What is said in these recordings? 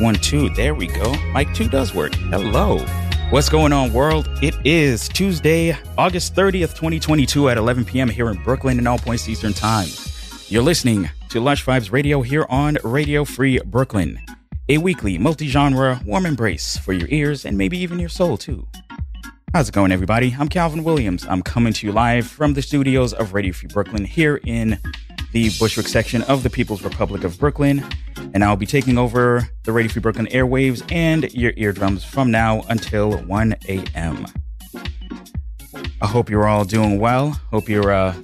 one, two. There we go. Mic two does work. Hello. What's going on, world? It is Tuesday, August 30th, 2022 at 11 p.m. here in Brooklyn and all points Eastern Time. You're listening to Lush Vibes Radio here on Radio Free Brooklyn, a weekly multi genre warm embrace for your ears and maybe even your soul, too. How's it going, everybody? I'm Calvin Williams. I'm coming to you live from the studios of Radio Free Brooklyn here in the Bushwick section of the People's Republic of Brooklyn. And I'll be taking over the Radio Free Brooklyn airwaves and your eardrums from now until 1 a.m. I hope you're all doing well. Hope you're uh,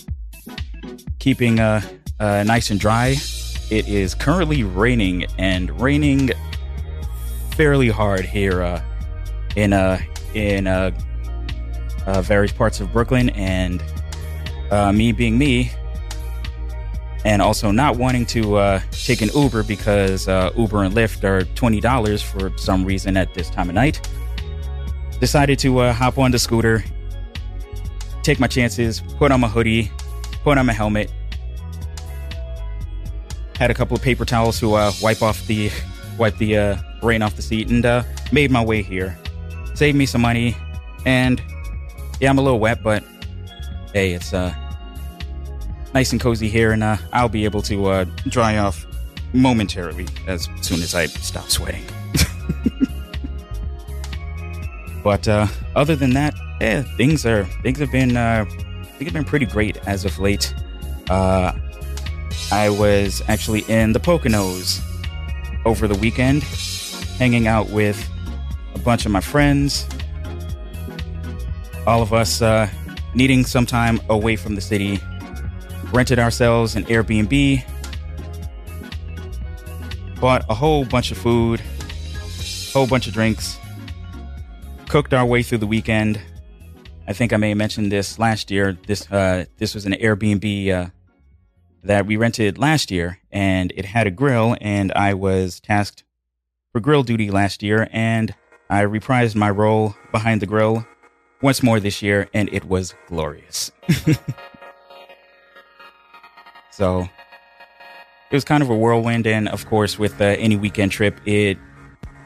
keeping uh, uh, nice and dry. It is currently raining and raining fairly hard here uh, in uh, in uh, uh, various parts of Brooklyn. And uh, me being me, and also not wanting to uh, take an Uber because uh, Uber and Lyft are twenty dollars for some reason at this time of night. Decided to uh, hop on the scooter, take my chances, put on my hoodie, put on my helmet. Had a couple of paper towels to uh, wipe off the wipe the uh, rain off the seat, and uh, made my way here. Saved me some money, and yeah, I'm a little wet, but hey, it's uh nice and cozy here, and uh, I'll be able to uh, dry off momentarily as soon as I stop sweating. but uh, other than that, yeah, things are things have been uh, things have been pretty great as of late. Uh, I was actually in the Poconos over the weekend, hanging out with a bunch of my friends. All of us uh, needing some time away from the city rented ourselves an Airbnb, bought a whole bunch of food, whole bunch of drinks, cooked our way through the weekend. I think I may have mentioned this last year. This uh, this was an Airbnb uh, that we rented last year, and it had a grill, and I was tasked for grill duty last year, and I reprised my role behind the grill once more this year, and it was glorious. So it was kind of a whirlwind, and of course, with uh, any weekend trip, it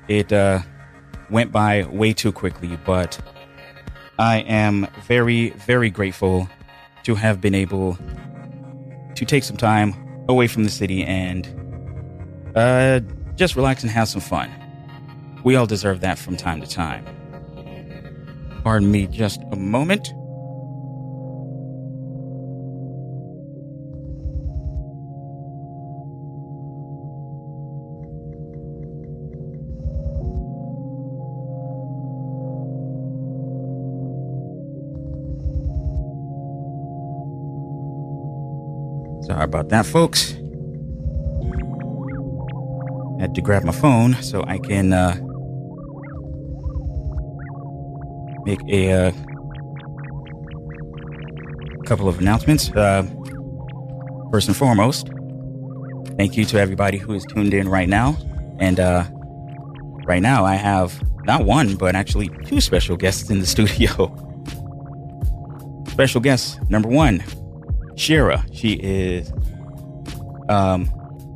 it uh, went by way too quickly. But I am very, very grateful to have been able to take some time away from the city and uh, just relax and have some fun. We all deserve that from time to time. Pardon me just a moment. Sorry about that, folks. Had to grab my phone so I can uh, make a uh, couple of announcements. Uh, first and foremost, thank you to everybody who is tuned in right now. And uh, right now, I have not one, but actually two special guests in the studio. Special guest number one, Shira. She is um,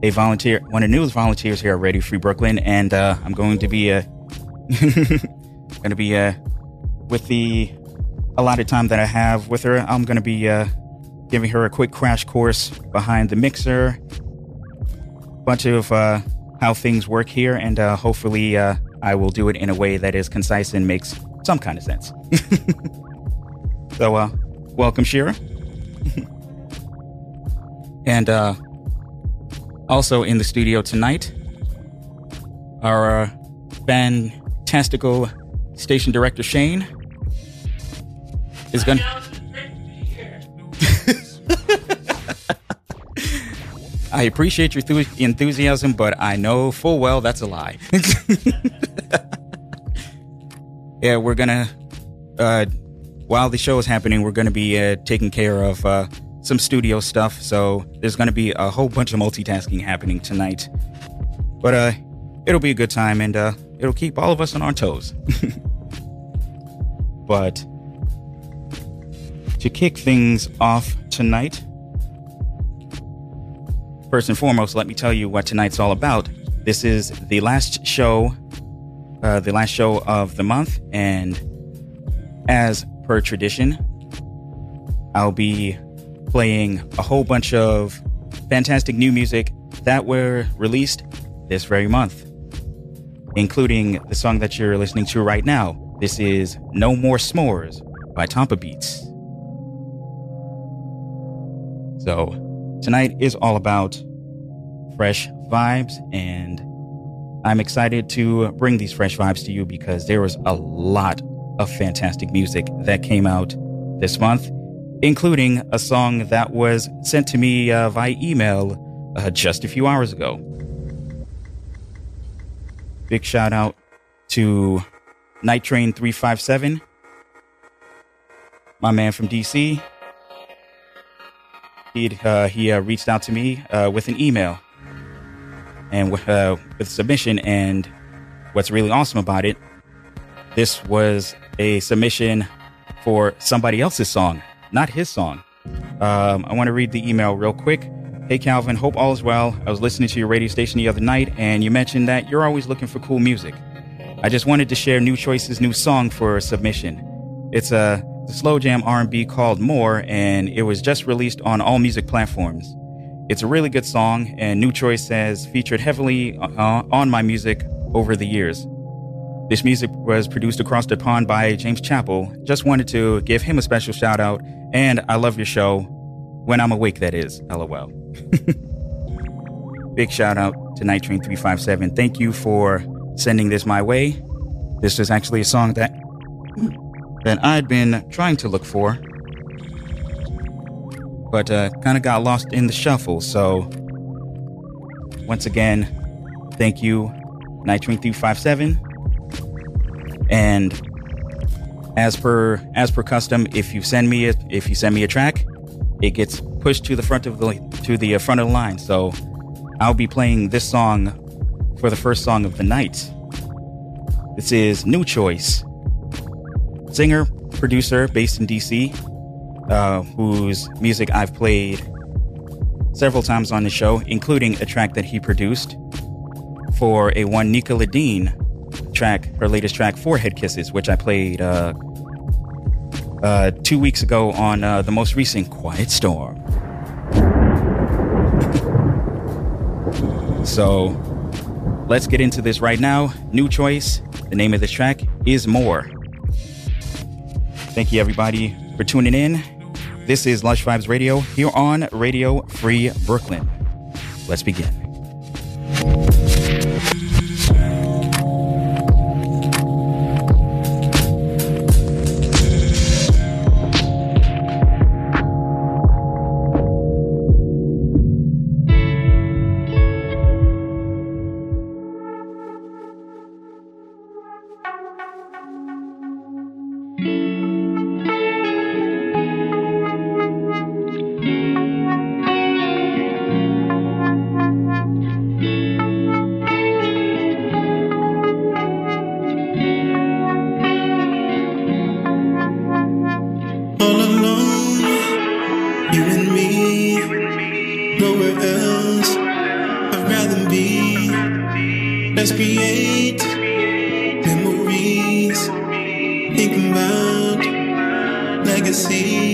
a volunteer, one of the newest volunteers here at Radio Free Brooklyn, and uh, I'm going to be uh, going to be uh, with the allotted time that I have with her. I'm going to be uh, giving her a quick crash course behind the mixer, a bunch of uh, how things work here, and uh, hopefully uh, I will do it in a way that is concise and makes some kind of sense. so, uh, welcome, Shira. And uh, also in the studio tonight, our uh, fantastical station director Shane is going to. I appreciate your thu- enthusiasm, but I know full well that's a lie. yeah, we're gonna, uh, while the show is happening, we're gonna be uh, taking care of uh, some studio stuff. So there's going to be a whole bunch of multitasking happening tonight. But uh, it'll be a good time and uh, it'll keep all of us on our toes. but to kick things off tonight, first and foremost, let me tell you what tonight's all about. This is the last show, uh, the last show of the month, and as per tradition, I'll be playing a whole bunch of fantastic new music that were released this very month, including the song that you're listening to right now. This is No More S'mores by Tomppabeats. So, tonight is all about fresh vibes, and I'm excited to bring these fresh vibes to you because there was a lot of fantastic music that came out this month, including a song that was sent to me uh, via email uh, just a few hours ago. Big shout out to Night Train 357, my man from DC. He uh, he uh, reached out to me uh, with an email and uh, with submission. And what's really awesome about it, this was a submission for somebody else's song, not his song. Um, I want to read the email real quick. Hey Calvin, hope all is well. I was listening to your radio station the other night, and you mentioned that you're always looking for cool music. I just wanted to share Nuchoyce's new song for submission. It's a slow jam R&B called More, and it was just released on all music platforms. It's a really good song, and New Choice has featured heavily uh, on my music over the years. This music was produced across the pond by James Chappell. Just wanted to give him a special shout out, and I love your show. When I'm awake, that is. LOL. Big shout out to Night Train 357. Thank you for sending this my way. This is actually a song that that I'd been trying to look for, but uh, kind of got lost in the shuffle. So, once again, thank you, Night Train 357. And as per as per custom, if you send me a, if you send me a track, it gets pushed to the front of the to the uh, front of the line. So I'll be playing this song for the first song of the night. This is Nuchoyce, singer, producer based in DC, uh, whose music I've played several times on the show, including a track that he produced for a one Nika Ladine track, her latest track, Forehead Kisses, which I played uh, uh, two weeks ago on uh, the most recent Quiet Storm. so let's get into this right now. Nuchoyce. The name of this track is More. Thank you, everybody, for tuning in. This is Lush Vibes Radio here on Radio Free Brooklyn. Let's begin. The rest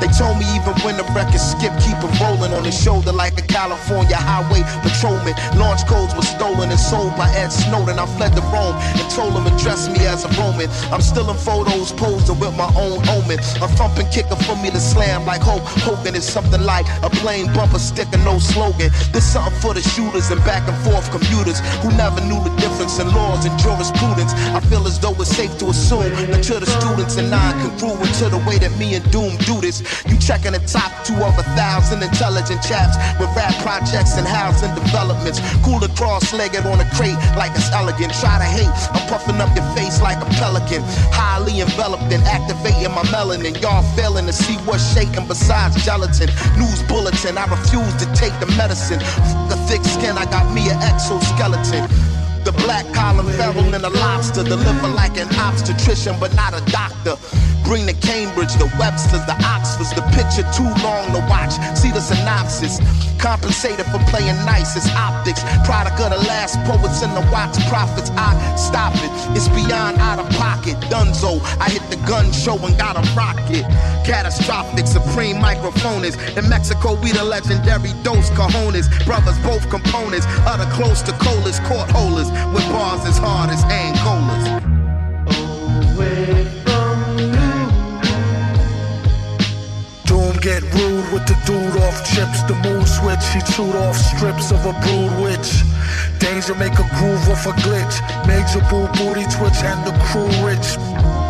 They told me even when the record skip, keep it rolling on his shoulder like California highway patrolman. Launch codes were stolen and sold by Ed Snowden. I fled to Rome and told him address me as a Roman. I'm still in photos posing with my own omen. A thumping kicker for me to slam like Hulk Hogan is something like a plain bumper sticker, no slogan. This something for the shooters and back and forth commuters who never knew the difference in laws and jurisprudence. I feel as though it's safe to assume that to the students and non-congruent to the way that me and Doom do this. You checking the top two of a thousand intelligent chaps with projects and housing developments. Cooler cross-legged on a crate like it's elegant. Try to hate, I'm puffing up your face like a pelican. Highly enveloped and activating my melanin. Y'all failing to see what's shaking besides gelatin. News bulletin, I refuse to take the medicine. F the thick skin, I got me an exoskeleton. The black collar feral and a lobster. Deliver like an obstetrician, but not a doctor. Bring the Cambridge, the Websters, the Oxfords. The picture too long to watch. See the synopsis. Compensated for playing nice. It's optics. Product of the last poets and the Watts Prophets. I stop it. It's beyond out of pocket. Dunzo. I hit the gun show and got a rocket. Catastrophic, supreme microphonist. In Mexico, we the legendary Dos Cajones. Brothers, both components. Other close to colas, court holders. With bars as hard as Angolas. Away Doom get rude with the dude off chips, the mood switch. He chewed off strips of a brood witch. Danger make a groove off a glitch. Major boo booty twitch and the crew rich.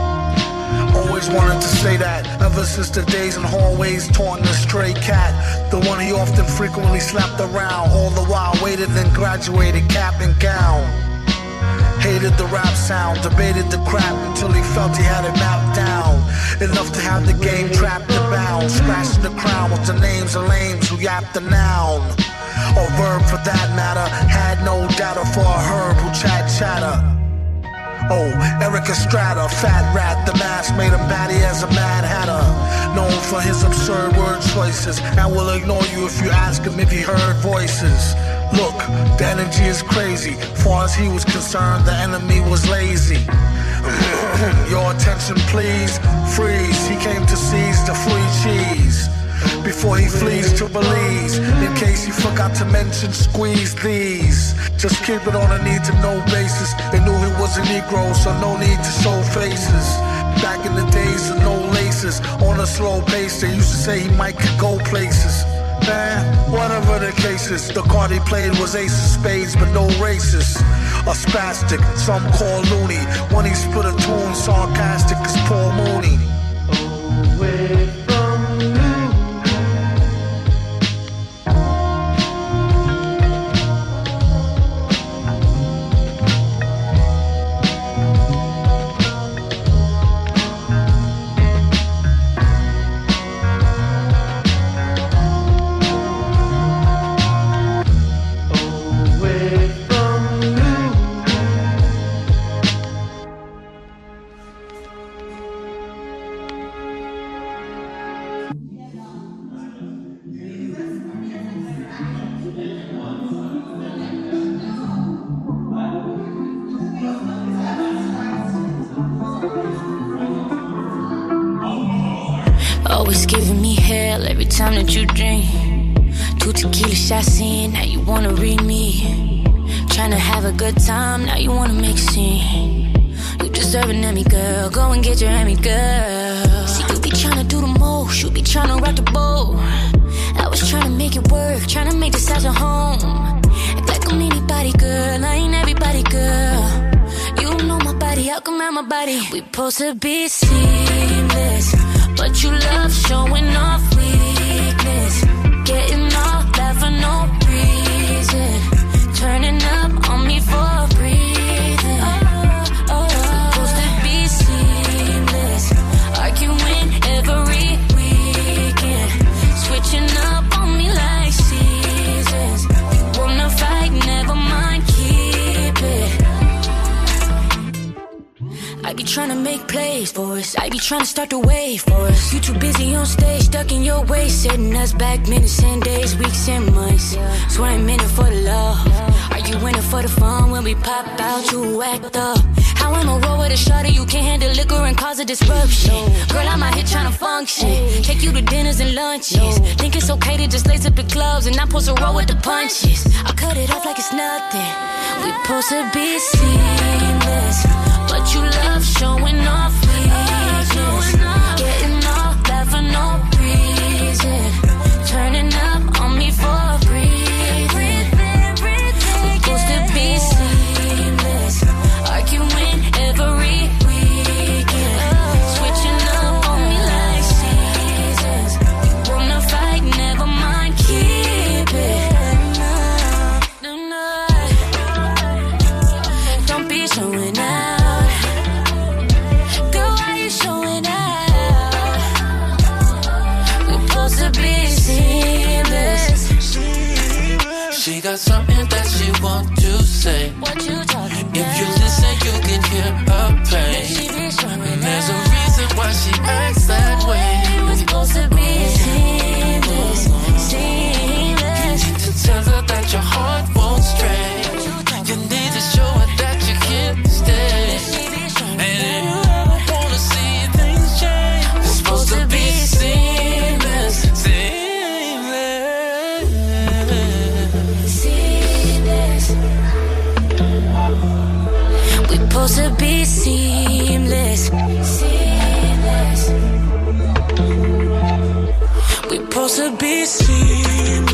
Always wanted to say that ever since the days in hallways taunting the stray cat. The one he often frequently slapped around, all the while waited and graduated cap and gown. Hated the rap sound, debated the crap until he felt he had it mapped down. Enough to have the game trapped and bound. Scratching the crown with the names of lames who yapped the noun. Or verb for that matter. Had no data for a herb who chat chatter. Oh, Erik Estrada, fat rat, the mask made him batty as a mad hatter. Known for his absurd word choices, and will ignore you if you ask him if he heard voices. Look, the energy is crazy. Far as he was concerned, the enemy was lazy. Your attention, please. Freeze. He came to seize the free cheese. Before he flees to Belize, in case he forgot to mention, squeeze these. Just keep it on a need to know basis. They knew he was a Negro, so no need to show faces. Back in the days of no laces, on a slow pace, they used to say he might go places. Man, whatever the cases, the card he played was ace of spades, but no races. A spastic, some call loony. When he split a tune, sarcastic as Paul Mooney. Oh, Away Two tequila shots in, now you wanna read me. Trying to have a good time, now you wanna make scene. You deserve an Emmy, girl. Go and get your Emmy, girl. See, you be trying to do the most, you be trying to rock the boat. I was trying to make it work, trying to make this house a home. Act like I'm anybody, girl. I ain't everybody, girl. You know my body, how come out my body? We supposed to be seamless, but you love showing off weakness, getting no reason, turning up on me for breathing. Oh, oh, oh, supposed to be seamless, arguing every weekend, switching up be trying to make plays for us. I be trying to start the wave for us. You too busy on stage, stuck in your way, setting us back minutes and days, weeks and months. Swear I'm in it for the love. Are you in it for the fun when we pop out? You act up. How am I roll with a shorty? You can't handle liquor and cause a disruption. Girl, I'm out here trying to function. Take you to dinners and lunches. Think it's okay to just lace up the clubs and not supposed to roll with the punches. I cut it off like it's nothing. We supposed to be seamless, but you love showing off to be seamless.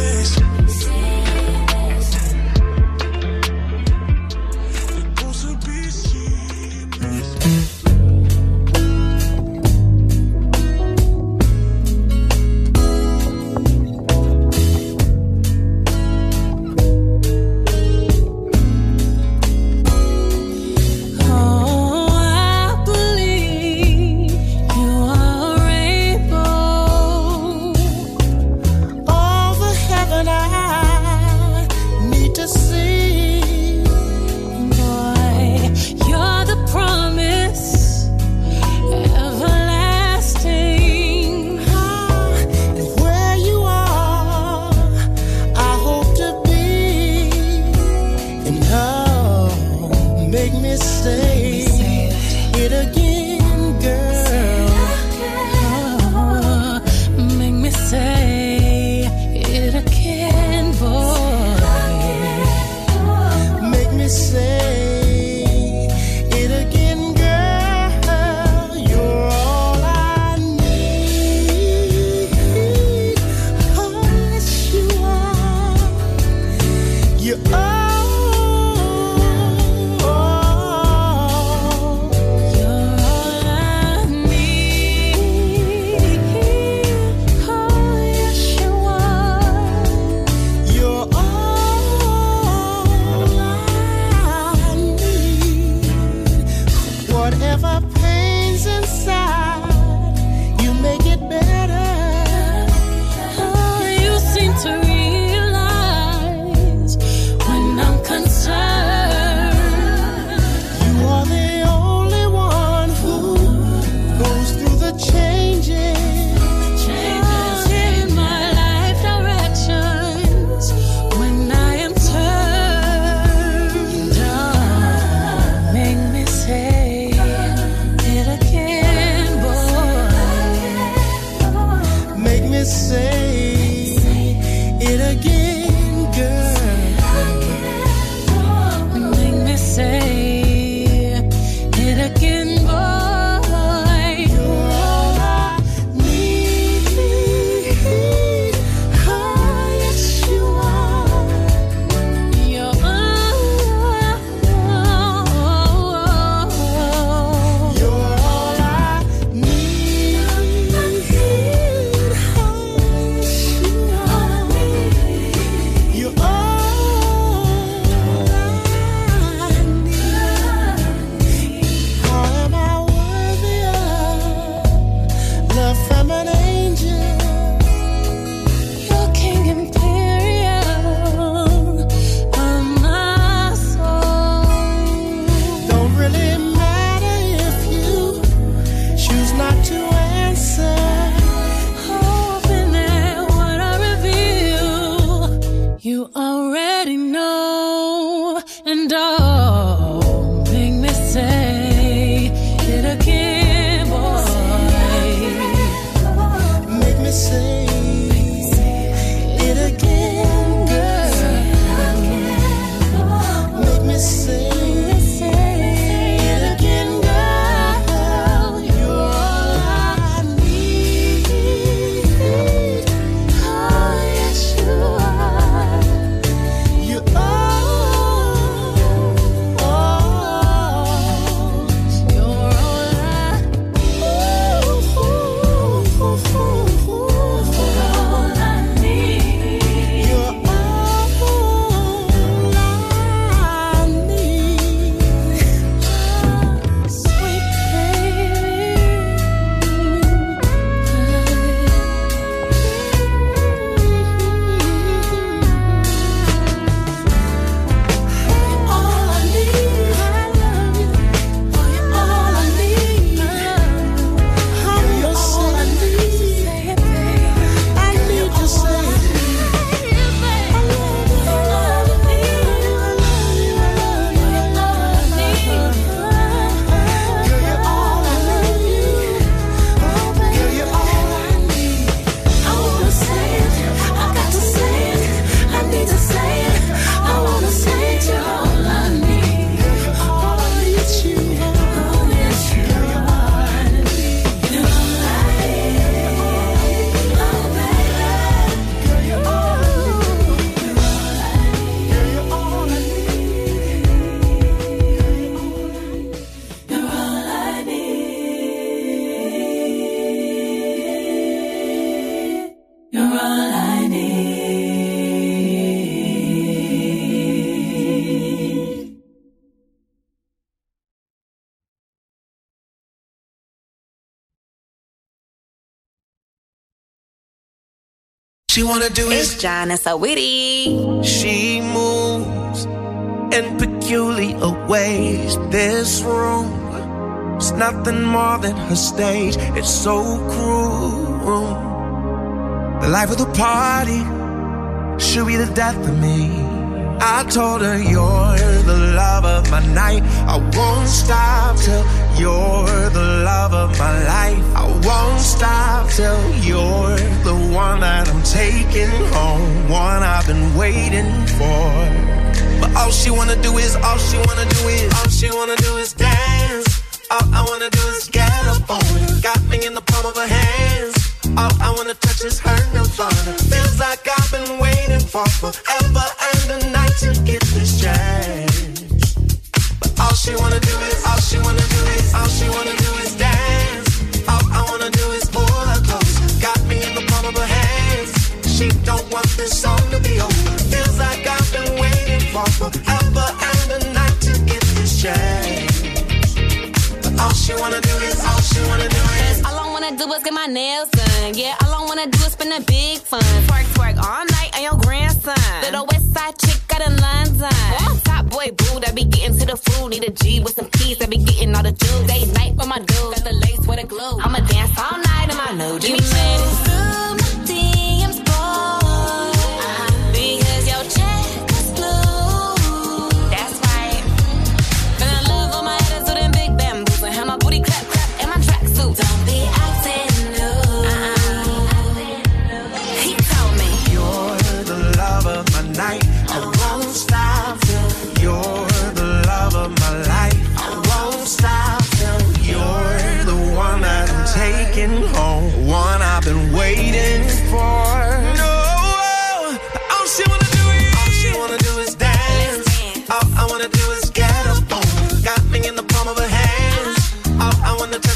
She wanna do It's is John and so witty. she moves in peculiar ways. This room is nothing more than her stage. It's so cruel. The life of the party should be the death of me. I told her you're the love of my night. I won't stop till you're the love of my life. I won't stop till you're the one that I'm taking home, one I've been waiting for. But all she wanna do is, all she wanna do is, all she wanna do is dance. All I wanna do is get up on it. Got me in the palm of her hands. All I wanna touch is her nirvana. Feels like I've been waiting for forever and a night to get this chance. But all she wanna do is, all she wanna do is, all she wanna do is dance. All I wanna do is pull her close. Got me in the palm of her hands. She don't want this song to be over. Feels like I've been waiting for forever and a night to get this chance. But all she wanna I wanna get my nails done. Yeah, all I wanna do is spend a big fun. Twerk, twerk all night on your grandson. Little west side chick out in London. A top boy boo that be getting to the food. Need a G with some keys that be getting all the juice. Day night with my dude. Got the lace with a glue. I'ma dance all night in my new Choo. DMs,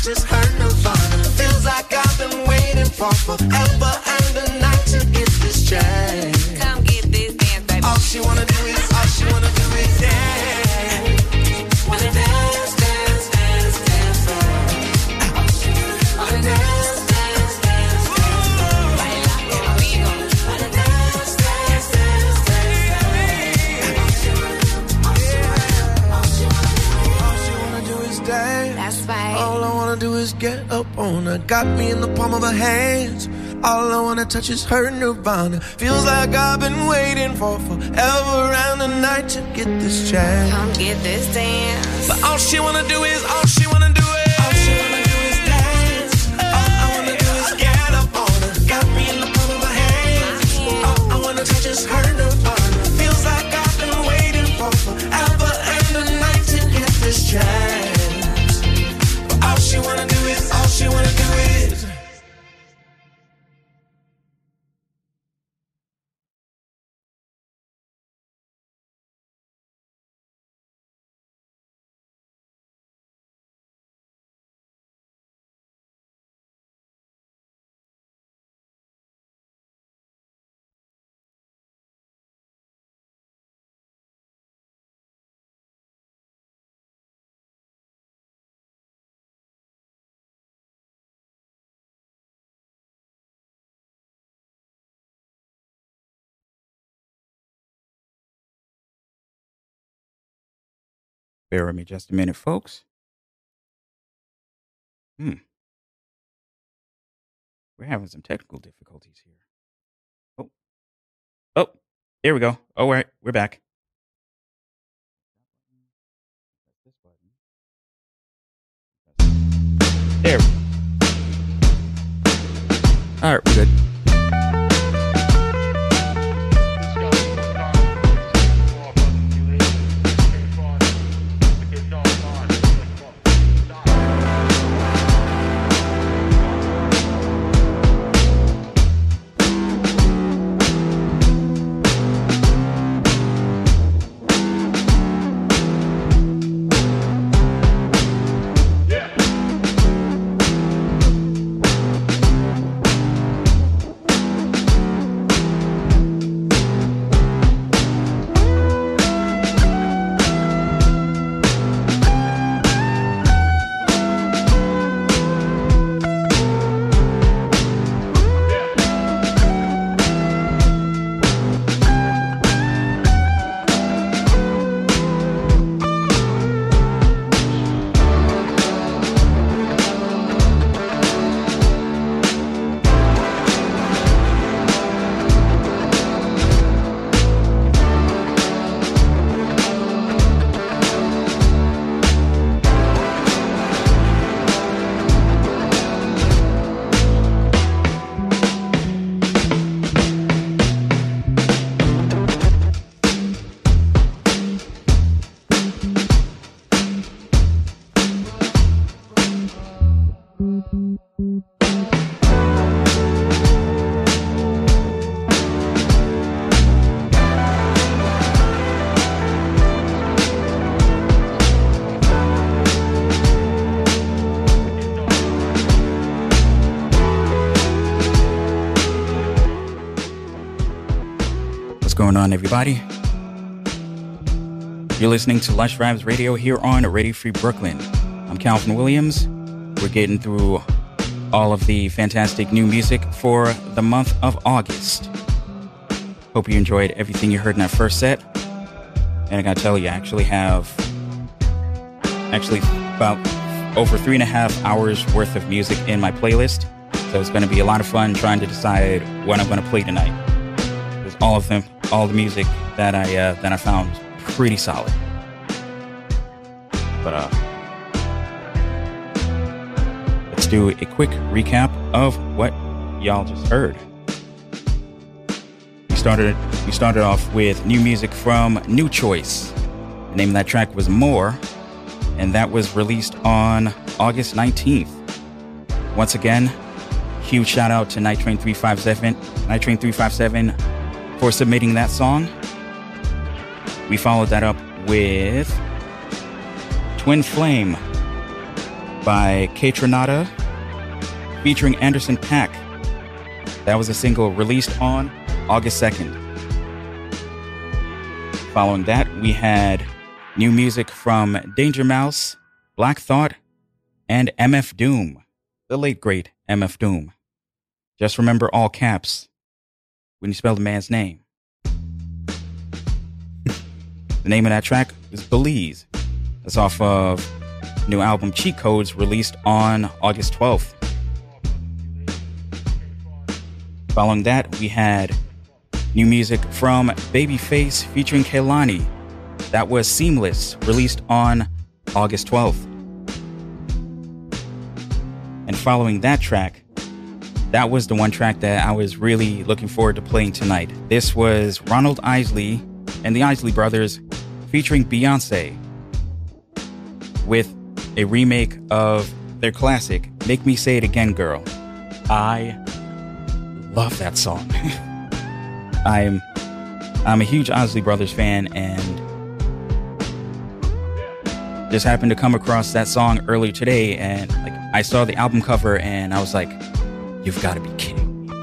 Wanna touch nirvana. Feels like I've been waiting for forever is get up on her. Got me in the palm of her hands. All I wanna touch is her nirvana. Feels like I've been waiting for forever and a night to get this chance. Come get this dance. But all she wanna do is, Bear with me just a minute, folks. Hmm. We're having some technical difficulties here. Oh. Oh, here we go. All right, we're back. There. All right, we're good. On, everybody? You're listening to Lush Vibes Radio here on Radio Free Brooklyn. I'm Calvin Williams. We're getting through all of the fantastic new music for the month of August. Hope you enjoyed everything you heard in that first set. And I gotta tell you, I actually have actually about over three and a half hours worth of music in my playlist. So it's gonna be a lot of fun trying to decide what I'm gonna play tonight. Because all of them, all the music that I uh, that I found pretty solid. But uh, let's do a quick recap of what y'all just heard. We started we started off with new music from Nuchoyce. The name of that track was More, and that was released on August 19th. Once again, huge shout out to Night Train 357, Night Train 357 for submitting that song. We followed that up with Twin Flame by KAYTRANADA featuring Anderson .Paak. That was a single released on August 2nd. Following that, we had new music from Danger Mouse, Black Thought, and MF Doom, the late great MF Doom. Just remember all caps when you spell the man's name. the name of that track is Belize. That's off of new album Cheat Codes released on August 12th. Following that, we had new music from Babyface featuring Kehlani. That was Seamless, released on August 12th. And following that track, that was the one track that I was really looking forward to playing tonight. This was Ronald Isley and the Isley Brothers featuring Beyonce with a remake of their classic, Make Me Say It Again Girl. I love that song. I'm I'm a huge Isley Brothers fan and just happened to come across that song earlier today and like I saw the album cover and I was like, you've got to be kidding me.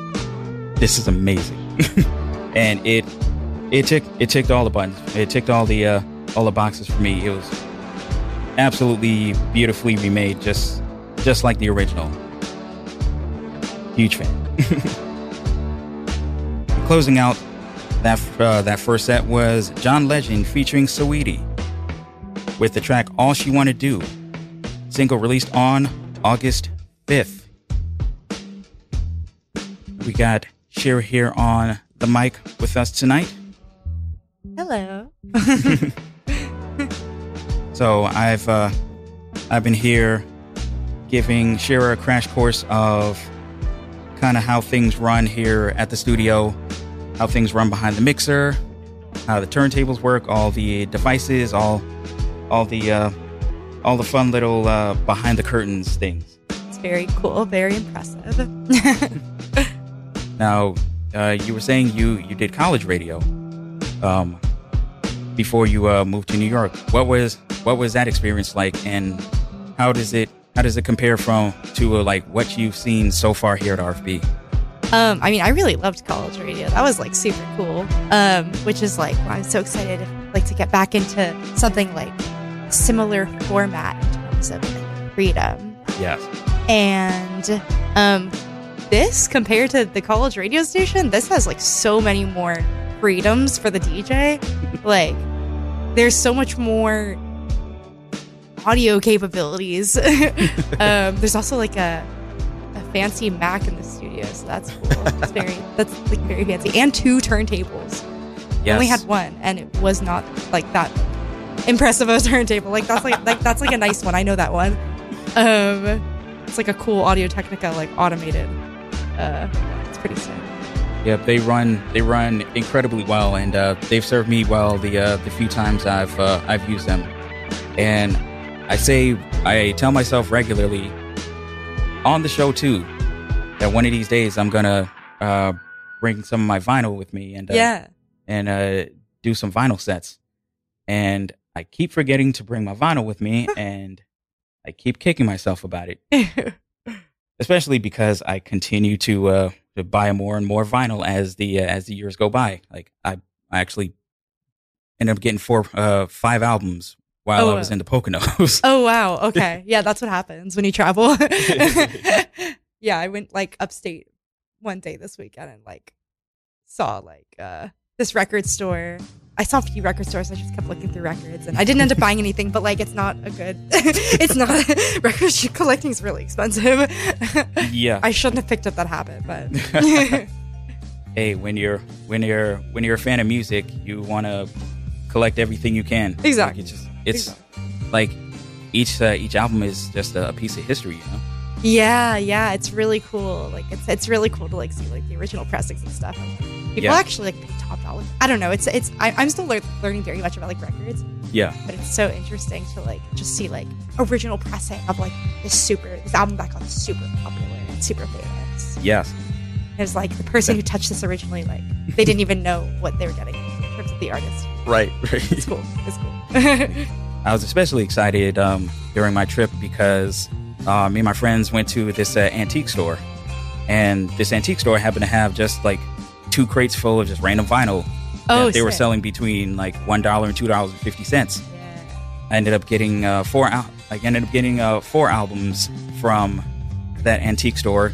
This is amazing. and it it ticked it ticked all the buttons. It ticked all the uh all the boxes for me. It was absolutely beautifully remade just just like the original. Huge fan. Closing out that uh, that first set was John Legend featuring Saweetie with the track All She Wanna Do, single released on August 5th. We got Shira here on the mic with us tonight. Hello. So I've uh, I've been here giving Shira a crash course of kind of how things run here at the studio, how things run behind the mixer, how the turntables work, all the devices, all all the uh, all the fun little uh, behind the curtains things. It's very cool, very impressive. Now, uh, you were saying you you did college radio um, before you uh, moved to New York. What was what was that experience like, and how does it how does it compare from to uh, like what you've seen so far here at RFB? Um, I mean, I really loved college radio. That was like super cool. Um, which is like I'm so excited, like to get back into something like similar format in terms of like, freedom. Yes. And um, this compared to the college radio station, this has like so many more freedoms for the DJ. like, there's so much more audio capabilities. um, there's also like a a fancy Mac in the studio, so that's cool. It's very that's like very fancy, and two turntables. I Yes. only had one, and it was not like that impressive of a turntable. Like that's like like that's like a nice one. I know that one. Um, it's like a cool Audio Technica like automated. Uh, it's pretty sick. Yep, they run they run incredibly well, and uh, they've served me well the uh, the few times I've uh, I've used them. And I say I tell myself regularly on the show too that one of these days I'm gonna uh, bring some of my vinyl with me and uh, Yeah. and uh, do some vinyl sets. And I keep forgetting to bring my vinyl with me, and I keep kicking myself about it especially because I continue to uh, to buy more and more vinyl as the uh, as the years go by. Like I, I actually ended up getting four, uh, five albums while Oh, I was in the Poconos. Oh wow. Okay. Yeah, that's what happens when you travel. yeah, I went like upstate one day this weekend and like saw like uh this record store. I saw a few record stores. And I just kept looking through records, and I didn't end up buying anything. But like, it's not a good. it's not record collecting is really expensive. Yeah. I shouldn't have picked up that habit, but hey, when you're when you're when you're a fan of music, you want to collect everything you can. Like, Exactly. it's just it's like each uh, each album is just a piece of history, you know. Yeah, yeah, it's really cool. Like it's it's really cool to like see like the original pressings and stuff. People Yeah. actually like pay top dollar. I don't know. It's it's I, I'm still lear- learning very much about like records, Yeah. but it's so interesting to like just see like original pressing of like this super this album that got super popular and super famous. Yes. It's like the person who touched this originally like they didn't even know what they were getting in terms of the artist. Right. Right. It's cool. It's cool. I was especially excited um, during my trip because uh, me and my friends went to this uh, antique store, and this antique store happened to have just like two crates full of just random vinyl Oh, that they were selling between like one dollar and two dollars and fifty cents. I ended up getting uh, four. Al- I ended up getting uh, four albums from that antique store,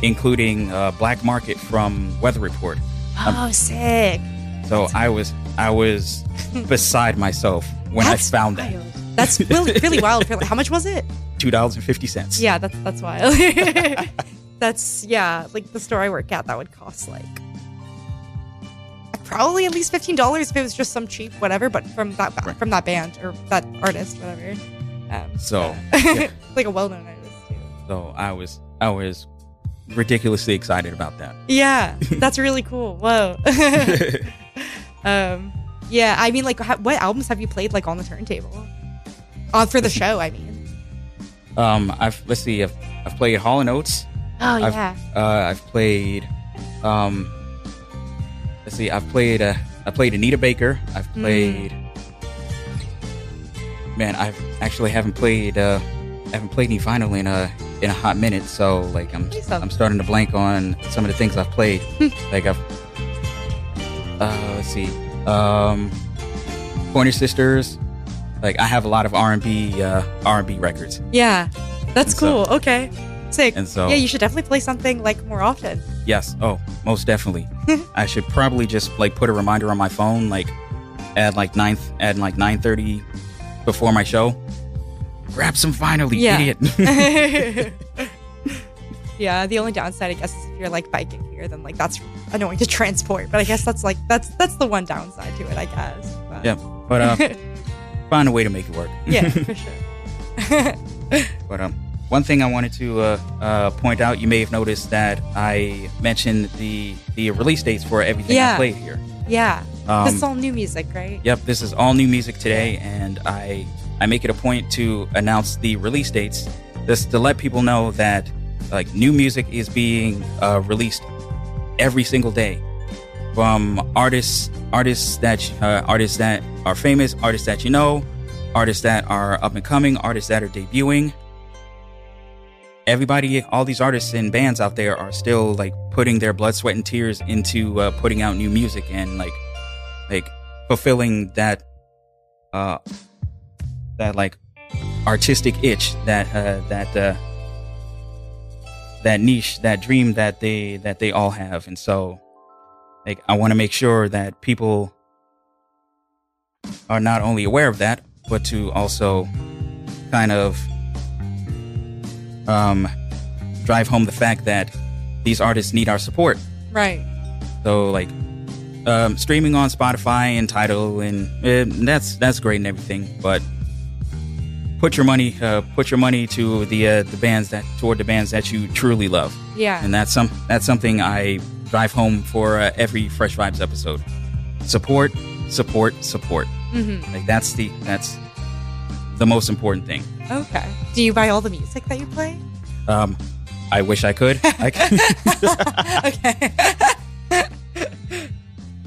including uh, Black Market from Weather Report. Um, oh, sick. So I was I was beside myself when That's I found that wild. That's really really wild. How much was it? two dollars and fifty cents. Yeah, that's that's wild. that's yeah, like the store I work at, that would cost like probably at least fifteen dollars if it was just some cheap whatever, but from that ba- from that band or that artist, whatever. Um, So, yeah. like a well-known artist too. So I was I was ridiculously excited about that. Yeah, that's really cool. Whoa. um, yeah, I mean, like, ha- what albums have you played like on the turntable? Uh, for the show, I mean. Um, I've let's see, I've, I've played Hall and Oates. Oh I've, yeah. Uh, I've played. Um, let's see, I've played. Uh, I played Anita Baker. I've Mm. played. Man, I've actually haven't played. Uh, haven't played any vinyl in a in a hot minute. So like, I'm I'm starting to blank on some of the things I've played. like I've. Uh, let's see. Um, Pointer Sisters. Like I have a lot of R and B uh, R and B records. Yeah, that's And so- cool. okay, sick. And so- yeah, you should definitely play something like more often. Yes. Oh, most definitely. I should probably just like put a reminder on my phone, like at like nine at like nine thirty before my show. Grab some vinyl, you Yeah. idiot. yeah, the only downside, I guess, is if you're like biking here, then like that's annoying to transport. But I guess that's like that's that's the one downside to it, I guess. But, yeah, but uh, find a way to make it work. yeah, for sure. But um, one thing I wanted to uh, uh, point out, you may have noticed that I mentioned the the release dates for everything Yeah. I played here. Yeah, Um, this is all new music, right? Yep, this is all new music today, and I I make it a point to announce the release dates, just to let people know that like new music is being uh, released every single day from artists artists that uh, artists that are famous, artists that you know, artists that are up and coming, artists that are debuting. Everybody, all these artists and bands out there are still like putting their blood, sweat, and tears into uh, putting out new music and like like fulfilling that uh that like artistic itch that uh that uh that niche that dream that they that they all have. And so like i want to make sure that people are not only aware of that but to also kind of um drive home the fact that these artists need our support Right. so like um, streaming on Spotify and Tidal, and uh, that's that's great and everything. But put your money, uh, put your money to the uh, the bands that toward the bands that you truly love. Yeah. and that's some that's something I drive home for uh, every Fresh Vibes episode. Support, support, support. Mhm. Like that's the that's the most important thing. Okay. Do you buy all the music that you play? Um, I wish I could. I okay.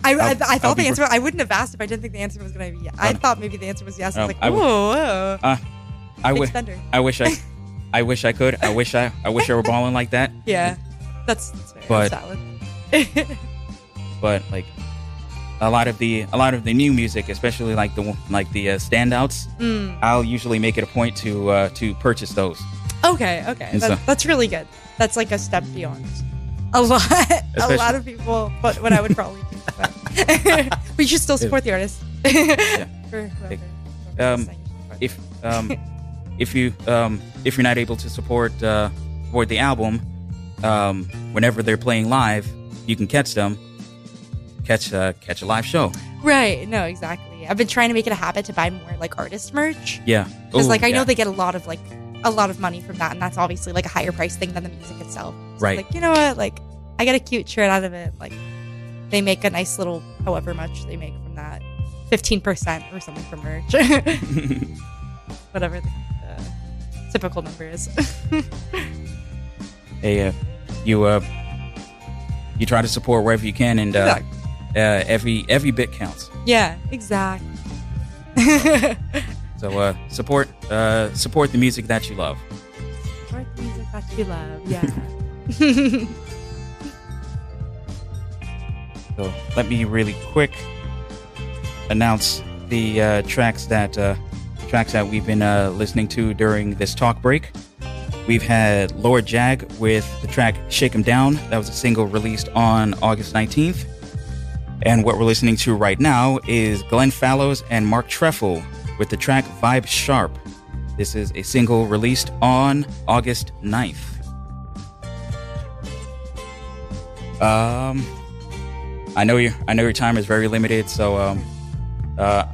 I, I, I thought the answer. I wouldn't have asked if I didn't think the answer was going to be. yes. I Um, thought maybe the answer was yes. I was um, like, I would- whoa. Uh, I wish. I wish I. I wish I could. I wish I. I wish I were balling like that. yeah, that's, that's very But- but like a lot of the a lot of the new music, especially like the like the uh, standouts, Mm. I'll usually make it a point to uh, to purchase those. Okay, okay, that, so- that's really good. That's like a step beyond a lot. a lot of people, but what I would probably do. But we should still support the artist. For whoever- Um, if um, if you um, if you're not able to support uh, support the album, um, whenever they're playing live, you can catch them. Catch uh, catch a live show. Right. No, exactly. I've been trying to make it a habit to buy more like artist merch. Yeah. Because like I know they get a lot of like a lot of money from that, and that's obviously like a higher price thing than the music itself. So, Right. Like you know what? Like I get a cute shirt out of it. Like they make a nice little however much they make from that, fifteen percent or something for merch. Whatever the uh, typical number is. Hey, uh, you uh, you try to support wherever you can, and uh, uh, every every bit counts. yeah. Exactly. So uh, support uh, support the music that you love. Support the music that you love. Yeah. So let me really quick announce the uh, tracks that uh, tracks that we've been uh, listening to during this talk break. We've had LordJAG with the track "Shake 'Em Down." That was a single released on August 19th. And what we're listening to right now is Glenn Fallows and Mark Treffel with the track "Vibe Sharp." This is a single released on August 9th. Um, I know your I know your time is very limited, so um, uh,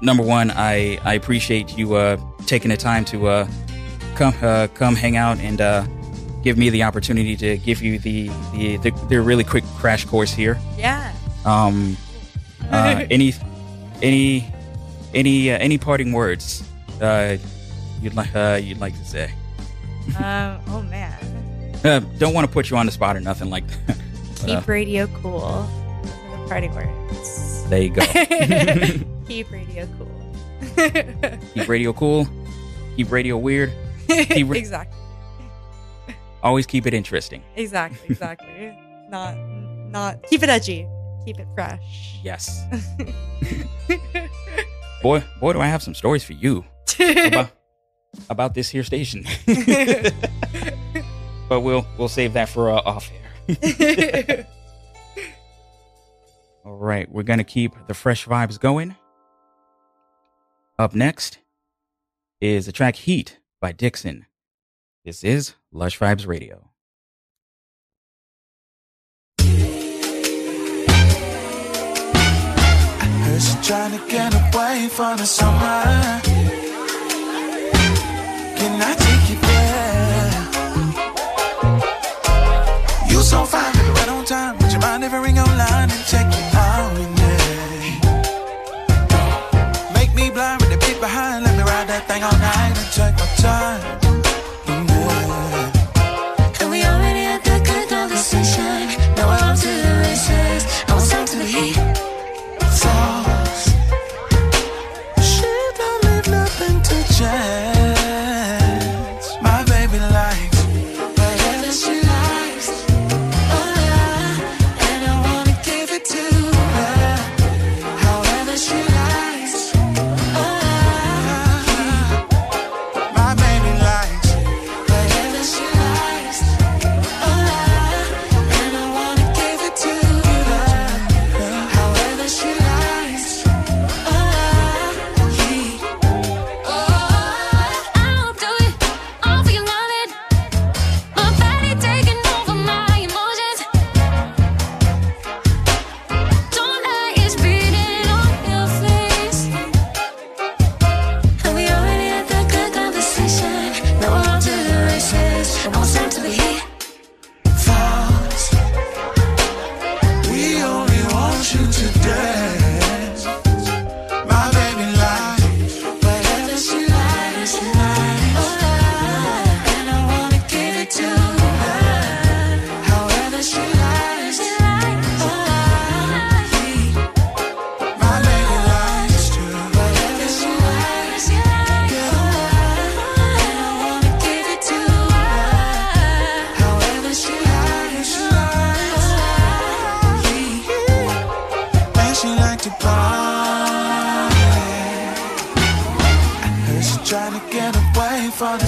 number one, I I appreciate you uh taking the time to uh come uh come hang out and uh give me the opportunity to give you the the the, the really quick crash course here. Yeah. Um, uh, any any any uh, any parting words uh you'd like uh you'd like to say? Um, oh man. Uh, don't want to put you on the spot or nothing like that. But, uh, Keep radio cool. Those the parting words. there you go. Keep radio cool. keep radio cool. Keep radio weird. Keep ra- exactly. Always keep it interesting. Exactly. Exactly. not not keep it edgy. Keep it fresh. Yes. boy, boy, do I have some stories for you about, about this here station. but we'll we'll save that for uh, off air. All right, we're gonna keep the fresh vibes going. Up next is the track "Heat" by DIXSON. This is Lush Vibes Radio. She trying to get away for the summer. Can I take you there? You so fine, right on time. Would you mind if I ring online and check you out in there? Make me blind with the beat behind. Let me ride that thing all night and take my time. Away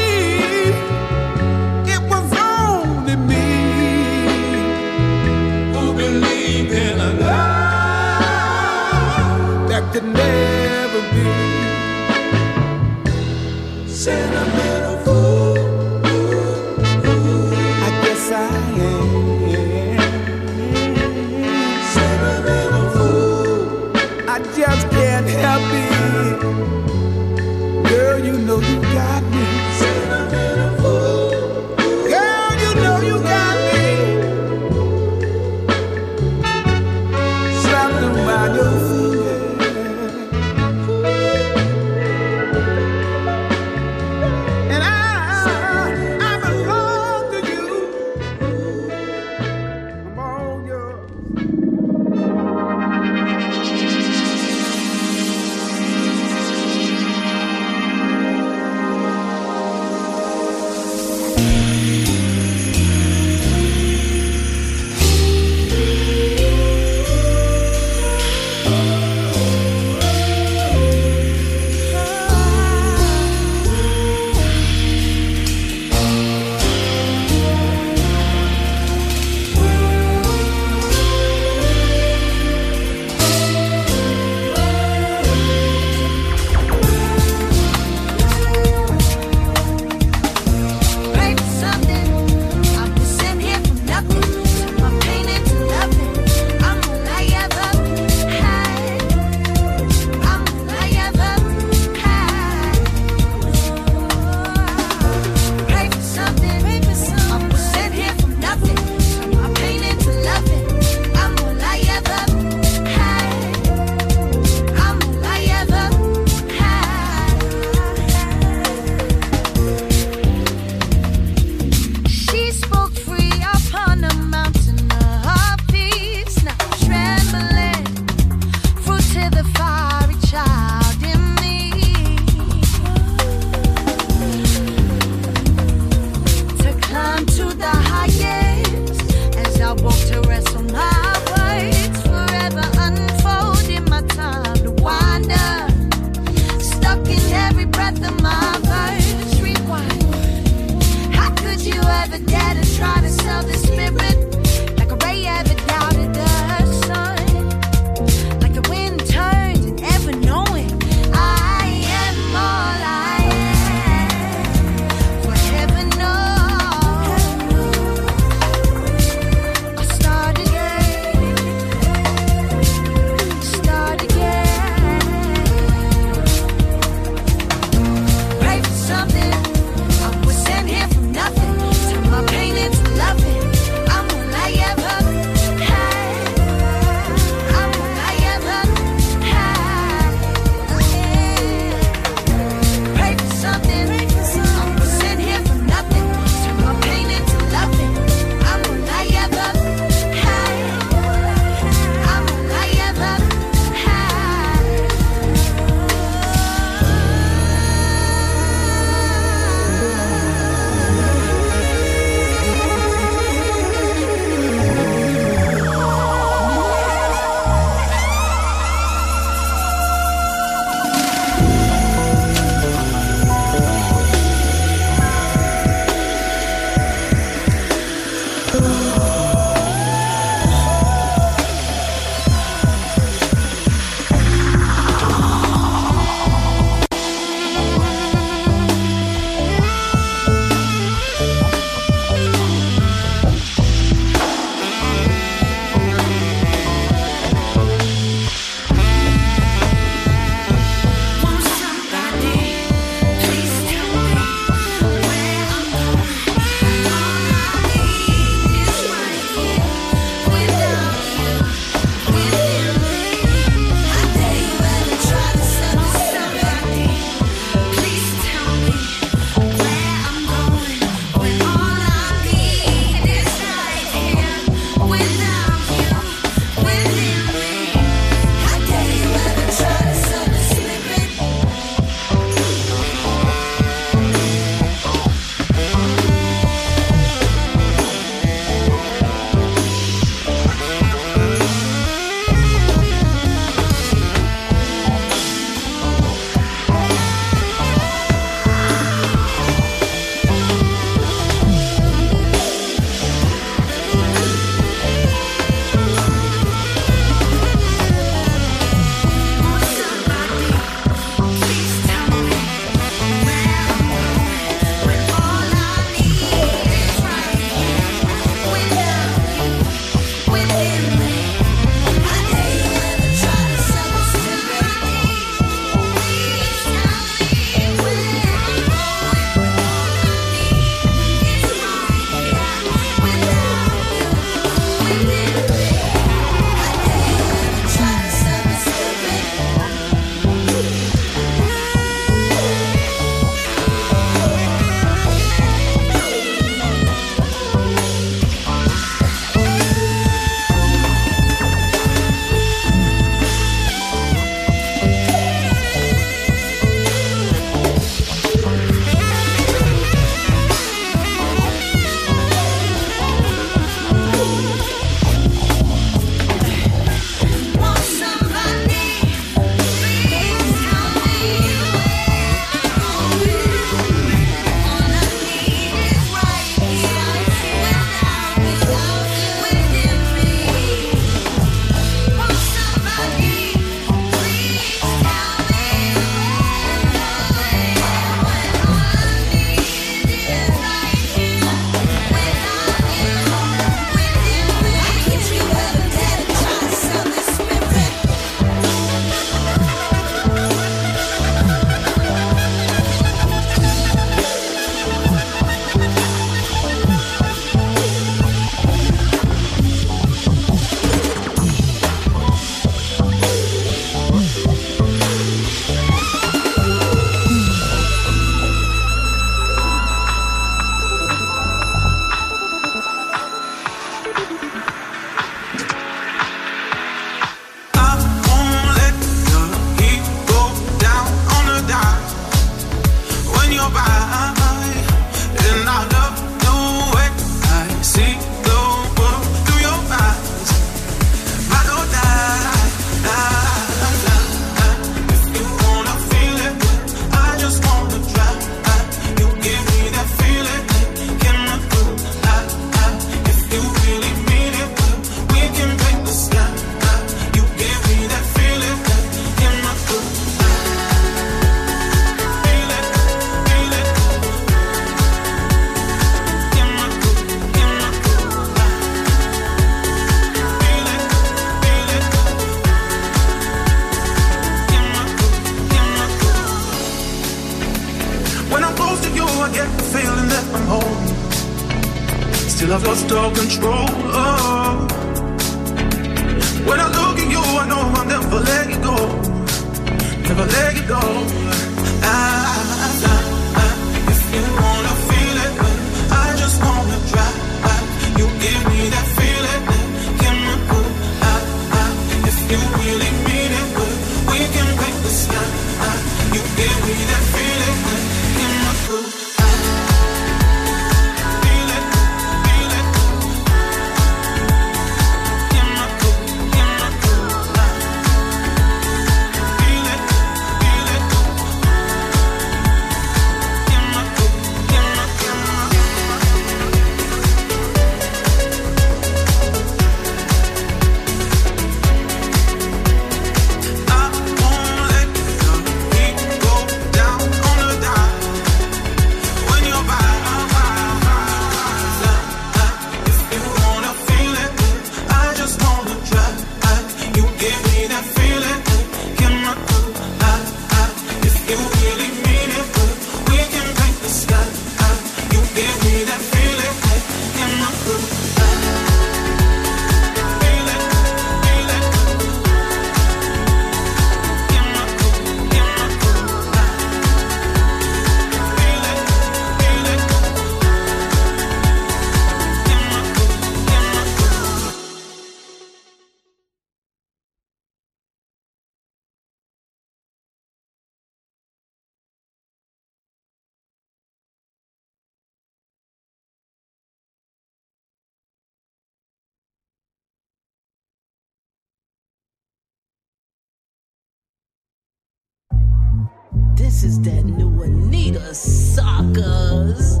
Is that new Anitta Suckers.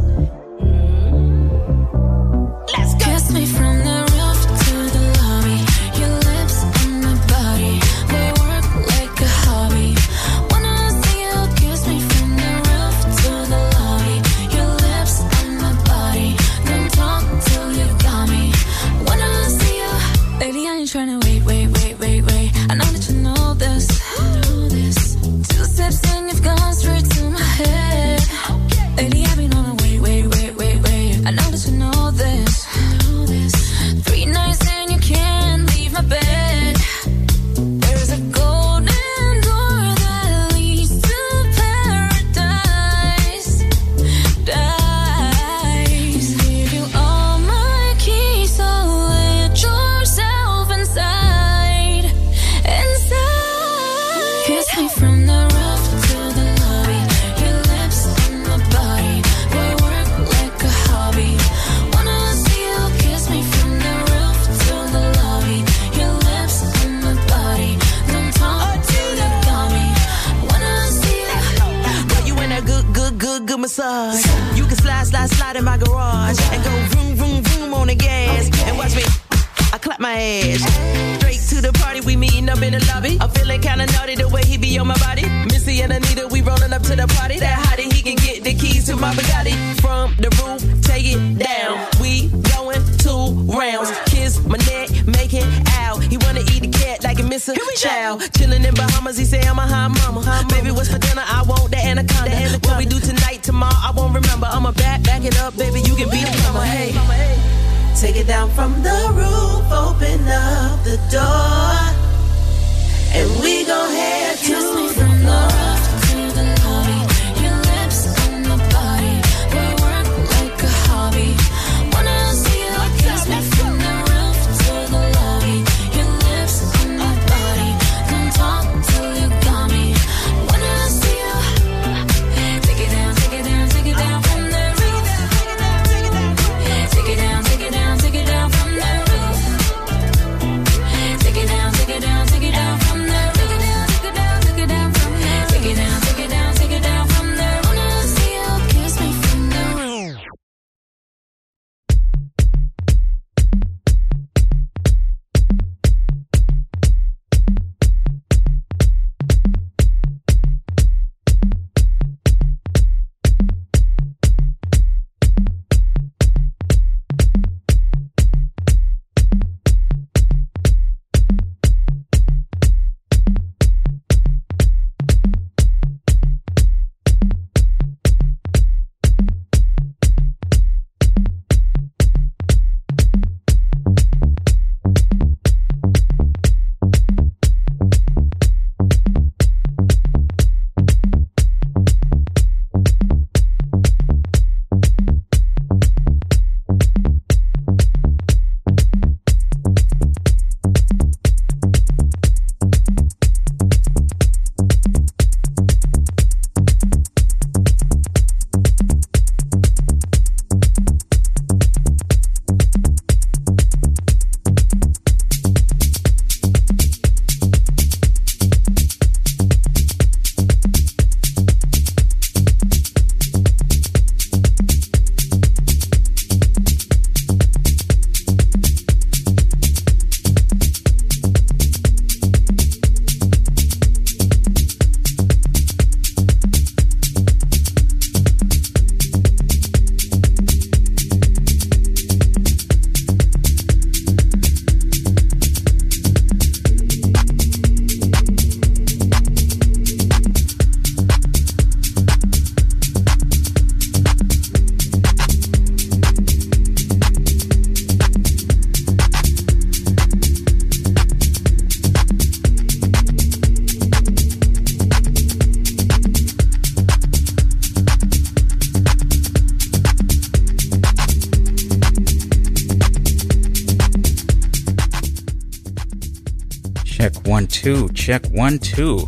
One, two.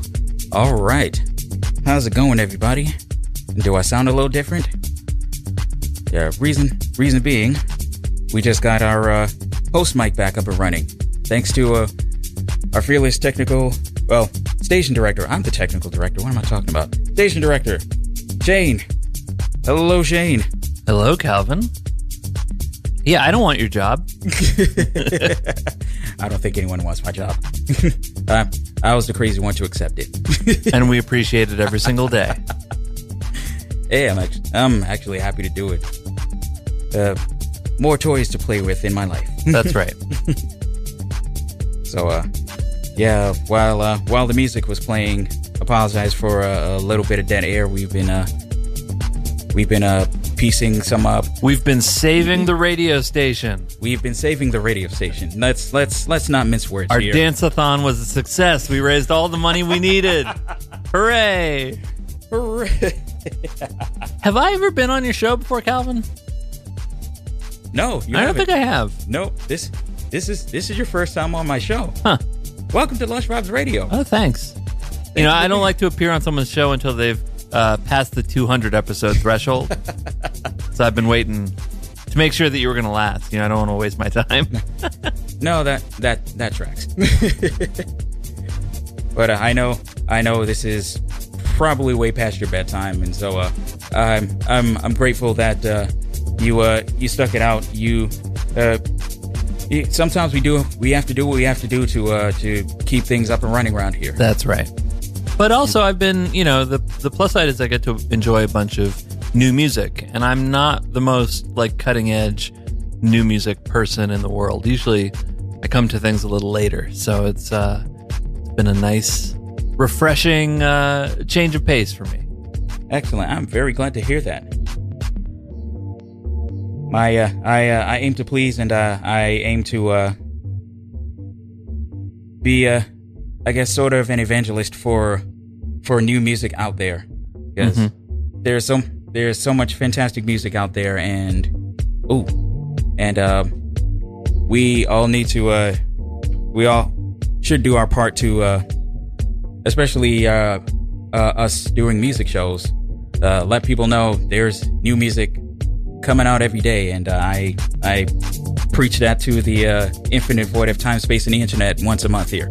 All right. How's it going, everybody? Do I sound a little different? Yeah, reason reason being, we just got our uh, host mic back up and running. Thanks to uh, our fearless technical, well, station director. I'm the technical director. What am I talking about? Station director, Shane. Hello, Shane. Hello, Calvin. Yeah, I don't want your job. I don't think anyone wants my job. uh, I was the crazy one to accept it. and we appreciate it every single day. Hey, I'm actually, I'm actually happy to do it. Uh, more toys to play with in my life. That's right. so, uh, yeah, while uh, while the music was playing, apologize for a, a little bit of dead air. We've been uh, we've been uh, piecing some up. We've been saving the radio station. We've been saving the radio station. Let's let's let's not mince words Our here. dance-a-thon was a success. We raised all the money we needed. Hooray! Hooray! Have I ever been on your show before, Calvin? No, you I don't haven't. think I have. No, this this is this is your first time on my show. Huh. Welcome to Lush Vibes Radio. Oh, thanks. You know, I don't like to appear on someone's show until they've uh, passed the 200 episode threshold. so I've been waiting to make sure that you were going to last. You know, I don't want to waste my time. No, that that that tracks. but uh, I know I know this is probably way past your bedtime, and so uh, I'm I'm I'm grateful that uh, you uh, you stuck it out. You, uh, sometimes we do we have to do what we have to do to uh, to keep things up and running around here. That's right. But also, I've been, you know, the the plus side is I get to enjoy a bunch of new music, and I'm not the most like cutting edge new music person in the world. Usually, I come to things a little later, so it's uh, it's been a nice, refreshing uh, change of pace for me. Excellent. I'm very glad to hear that. My uh, I uh, I aim to please, and uh, I aim to uh, be uh, I guess sort of an evangelist for for new music out there. Because Mhm. there's so there's so much fantastic music out there, and ooh, and uh, we all need to uh, we all should do our part to uh, especially uh, uh, us doing music shows. Uh, let people know there's new music coming out every day, and uh, I I preach that to the uh, infinite void of time, space, and the internet once a month here.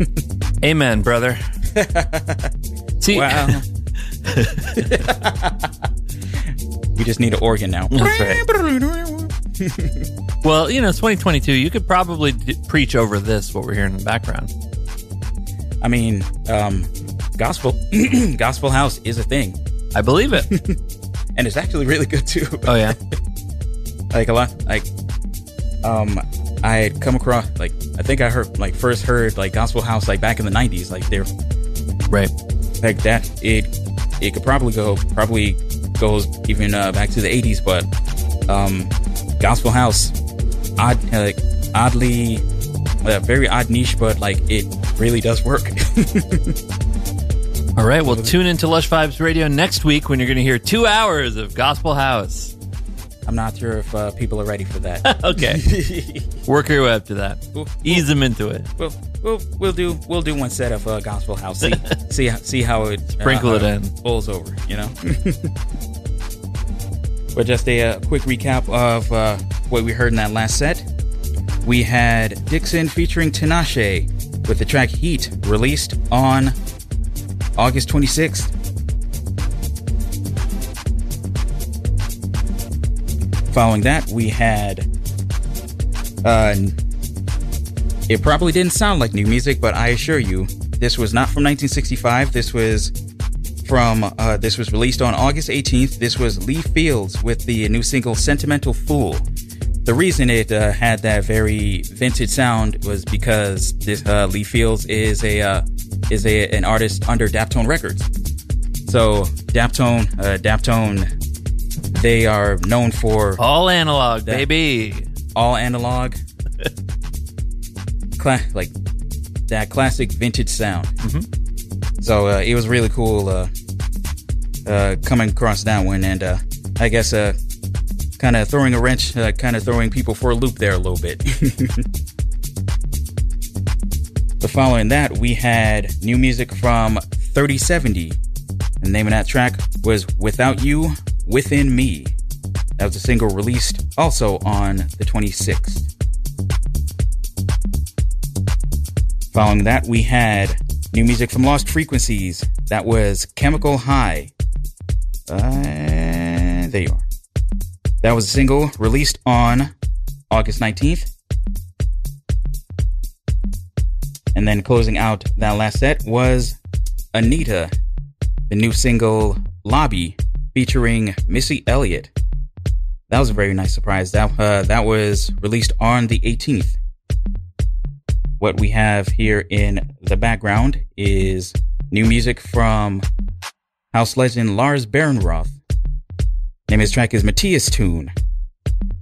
Amen, brother. See, wow. we just need an organ now. That's right. well, you know, it's 2022. You could probably d- preach over this, what we're hearing in the background. I mean, um, gospel gospel house is a thing. I believe it. and it's actually really good too. Oh yeah. like a lot like um I had come across like I think I heard like first heard like gospel house like back in the 90s like they're right like that it it could probably go probably goes even uh, back to the 80s but um gospel house odd like oddly uh, very odd niche but like it really does work All right, well, tune into Lush Vibes Radio next week when you're going to hear two hours of Gospel House. I'm not sure if uh, people are ready for that. okay, work your way up to that. Ooh, Ease them into it. We'll, we'll we'll do we'll do one set of uh, gospel house. See see how- see how it Sprinkle uh, it in. Pulls over, you know. but just a uh, quick recap of uh, what we heard in that last set. We had DIXSON featuring Tinashe with the track "Heat" released on August 26th. Following that, we had uh, it probably didn't sound like new music, but I assure you, this was not from 1965. This was from uh, this was released on August 18th. This was Lee Fields with the new single "Sentimental Fool." The reason it uh, had that very vintage sound was because this uh, Lee Fields is a uh, is a an artist under Daptone Records. So Daptone, uh, Daptone, they are known for all analog, baby, all analog, Cla- like that classic vintage sound. So uh, it was really cool uh, uh, coming across that one, and uh, I guess uh, kind of throwing a wrench, uh, kind of throwing people for a loop there a little bit. But following that, we had new music from 30/70. The name of that track was Without You, Within Me. That was a single released also on the 26th. Following that, we had new music from Lost Frequencies. That was Chemical High. Uh, there you are. That was a single released on August 19th. And then closing out that last set was Anitta, the new single Lobby featuring Missy Elliott. That was a very nice surprise. That uh, that was released on the 18th. What we have here in the background is new music from house legend Lars Behrenroth. Name of his track is Mattias Tune.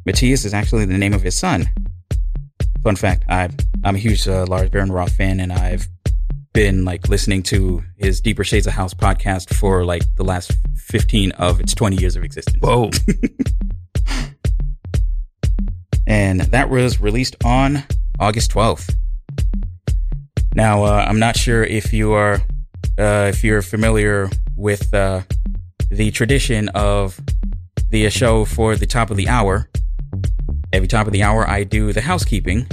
Mattias is actually the name of his son. Fun fact: I I'm a huge uh, Lars Behrenroth fan, and I've been like listening to his Deeper Shades of House podcast for like the last 15 of its 20 years of existence. Whoa. and that was released on August 12th. Now, uh, I'm not sure if you are uh, if you're familiar with uh, the tradition of the show for the top of the hour. Every top of the hour, I do the housekeeping,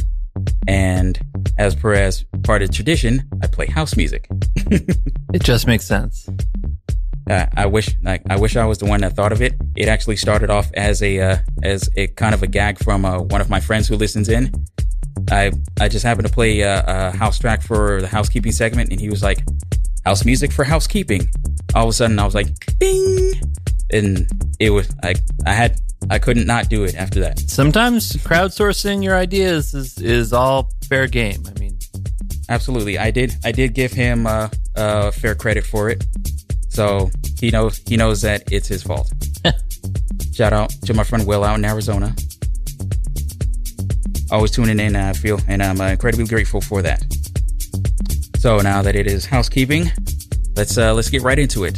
and as per as part of tradition, I play house music. it just makes sense. Uh, I wish, like, I wish I was the one that thought of it. It actually started off as a uh, as a kind of a gag from uh, one of my friends who listens in. I I just happened to play a, a house track for the housekeeping segment, and he was like, "House music for housekeeping." All of a sudden, I was like, "Ding!" And it was I I had I couldn't not do it after that. Sometimes crowdsourcing your ideas is is all fair game. I mean, absolutely. I did I did give him uh, uh, fair credit for it, so he knows he knows that it's his fault. Shout out to my friend Will out in Arizona. Always tuning in, I feel, and I'm uh, incredibly grateful for that. So now that it is housekeeping, let's uh, let's get right into it.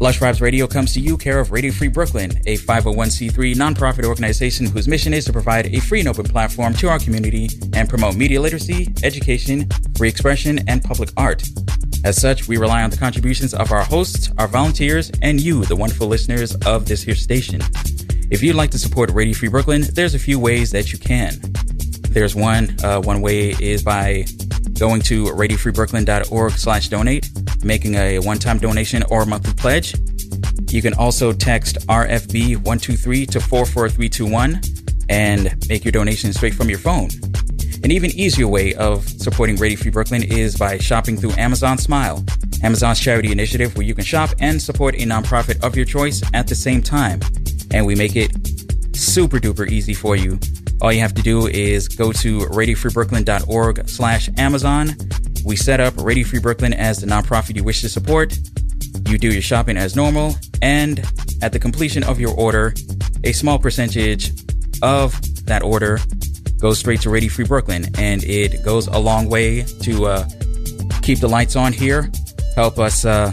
Lush Vibes Radio comes to you care of Radio Free Brooklyn, a 501c3 nonprofit organization whose mission is to provide a free and open platform to our community and promote media literacy, education, free expression, and public art. As such, we rely on the contributions of our hosts, our volunteers, and you, the wonderful listeners of this here station. If you'd like to support Radio Free Brooklyn, there's a few ways that you can. There's one, uh, one way is by going to radiofreebrooklyn.org slash donate, making a one-time donation or monthly pledge. You can also text RFB123 to 44321 and make your donation straight from your phone. An even easier way of supporting Radio Free Brooklyn is by shopping through Amazon Smile, Amazon's charity initiative where you can shop and support a nonprofit of your choice at the same time. And we make it super duper easy for you all you have to do is go to radiofreebrooklyn.org slash Amazon. We set up Radio Free Brooklyn as the nonprofit you wish to support. You do your shopping as normal, and at the completion of your order, a small percentage of that order goes straight to Radio Free Brooklyn, and it goes a long way to uh, keep the lights on here, help us uh,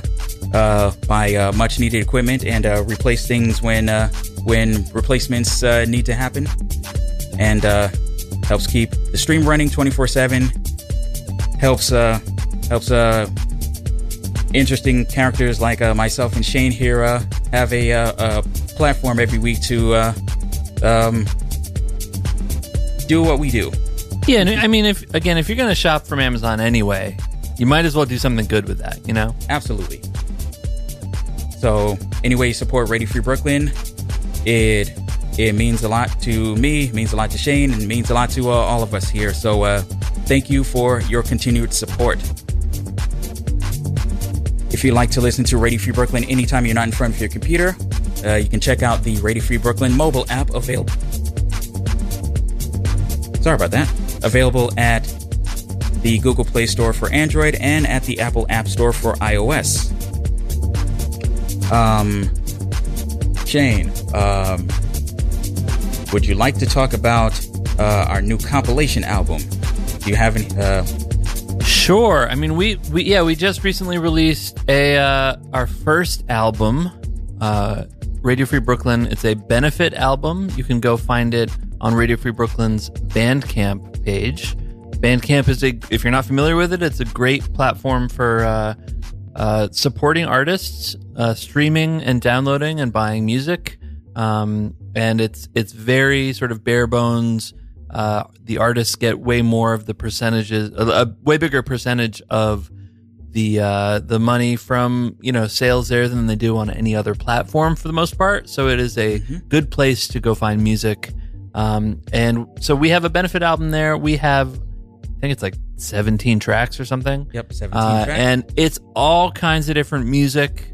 uh, buy uh, much needed equipment, and uh, replace things when uh, when replacements need to happen. And uh, helps keep the stream running 24 7 helps uh helps uh interesting characters like uh, myself and shane here uh, have a, uh, a platform every week to uh, um, do what we do. Yeah i mean if again if you're gonna shop from amazon anyway you might as well do something good with that you know? Absolutely so anyway you support radio free brooklyn it it means a lot to me, means a lot to Shane, and means a lot to uh, all of us here. So uh, thank you for your continued support. If you'd like to listen to Radio Free Brooklyn anytime you're not in front of your computer, uh, you can check out the Radio Free Brooklyn mobile app available. Sorry about that. Available at the Google Play Store for Android and at the Apple App Store for iOS. Um, Shane, um, would you like to talk about uh, our new compilation album? Do you have any? Uh... Sure. I mean, we we yeah we just recently released a uh, our first album, uh, Radio Free Brooklyn. It's a benefit album. You can go find it on Radio Free Brooklyn's Bandcamp page. Bandcamp is a if you're not familiar with it, it's a great platform for uh, uh, supporting artists, uh, streaming and downloading and buying music. Um, and it's it's very sort of bare bones. Uh, the artists get way more of the percentages, a, a way bigger percentage of the uh, the money from you know sales there than they do on any other platform for the most part. So it is a good place to go find music. Um, and so we have a benefit album there. We have, think it's like 17 tracks or something. Yep, 17 Uh, tracks. and it's all kinds of different music.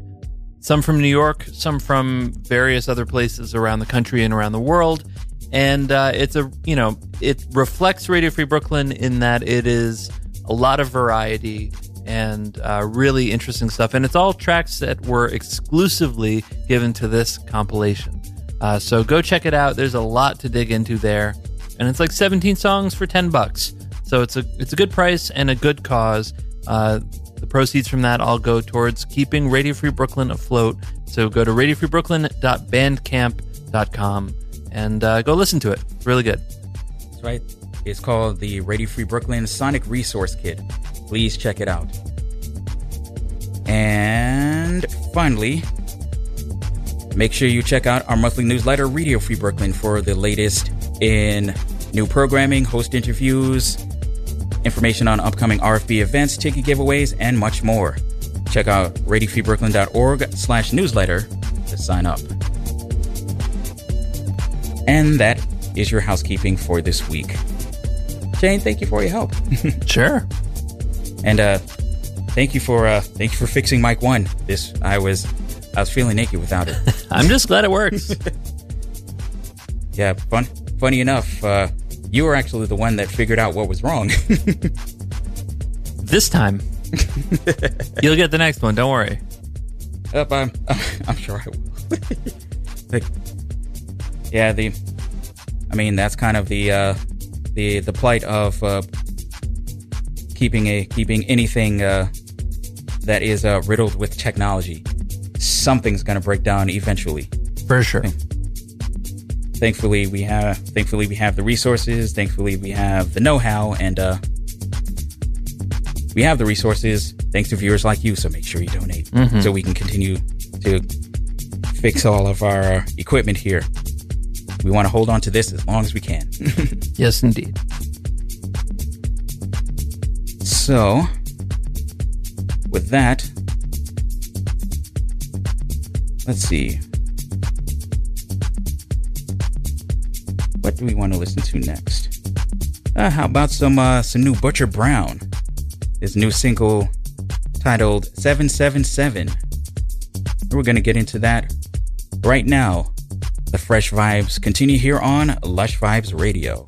Some from New York, some from various other places around the country and around the world. And uh, it's a, you know, it reflects Radio Free Brooklyn in that it is a lot of variety and uh, really interesting stuff. And it's all tracks that were exclusively given to this compilation. Uh, so go check it out. There's a lot to dig into there, and it's like 17 songs for 10 bucks. So it's a it's a good price and a good cause. Uh, the proceeds from that all go towards keeping Radio Free Brooklyn afloat. So go to radiofreebrooklyn.bandcamp.com and uh, go listen to it. It's really good. That's right. It's called the Radio Free Brooklyn Sonic Resource Kit. Please check it out. And finally, make sure you check out our monthly newsletter, Radio Free Brooklyn, for the latest in new programming, host interviews, information on upcoming RFB events, ticket giveaways, and much more. Check out radiofreebrooklyn.org slash newsletter to sign up. And that is your housekeeping for this week. Shane, thank you for your help. sure. And uh thank you for uh thank you for fixing mic one. This I was I was feeling naked without it. I'm just glad it works. yeah, fun funny enough, uh you were actually the one that figured out what was wrong. this time. You'll get the next one. Don't worry. Up, I'm, I'm sure I will. Like, yeah, the, I mean, that's kind of the, uh, the, the plight of, uh, keeping a, keeping anything, uh, that is, uh, riddled with technology. Something's gonna break down eventually. For sure. Thankfully, we have, thankfully, we have the resources. Thankfully, we have the know-how and, uh, we have the resources thanks to viewers like you. So make sure you donate Mhm. so we can continue to fix all of our equipment here. We want to hold on to this as long as we can. yes, indeed. So, with that, let's see. What do we want to listen to next? Uh, how about some uh, some new Butcher Brown? His new single titled 777. We're going to get into that right now. The fresh vibes continue here on Lush Vibes Radio.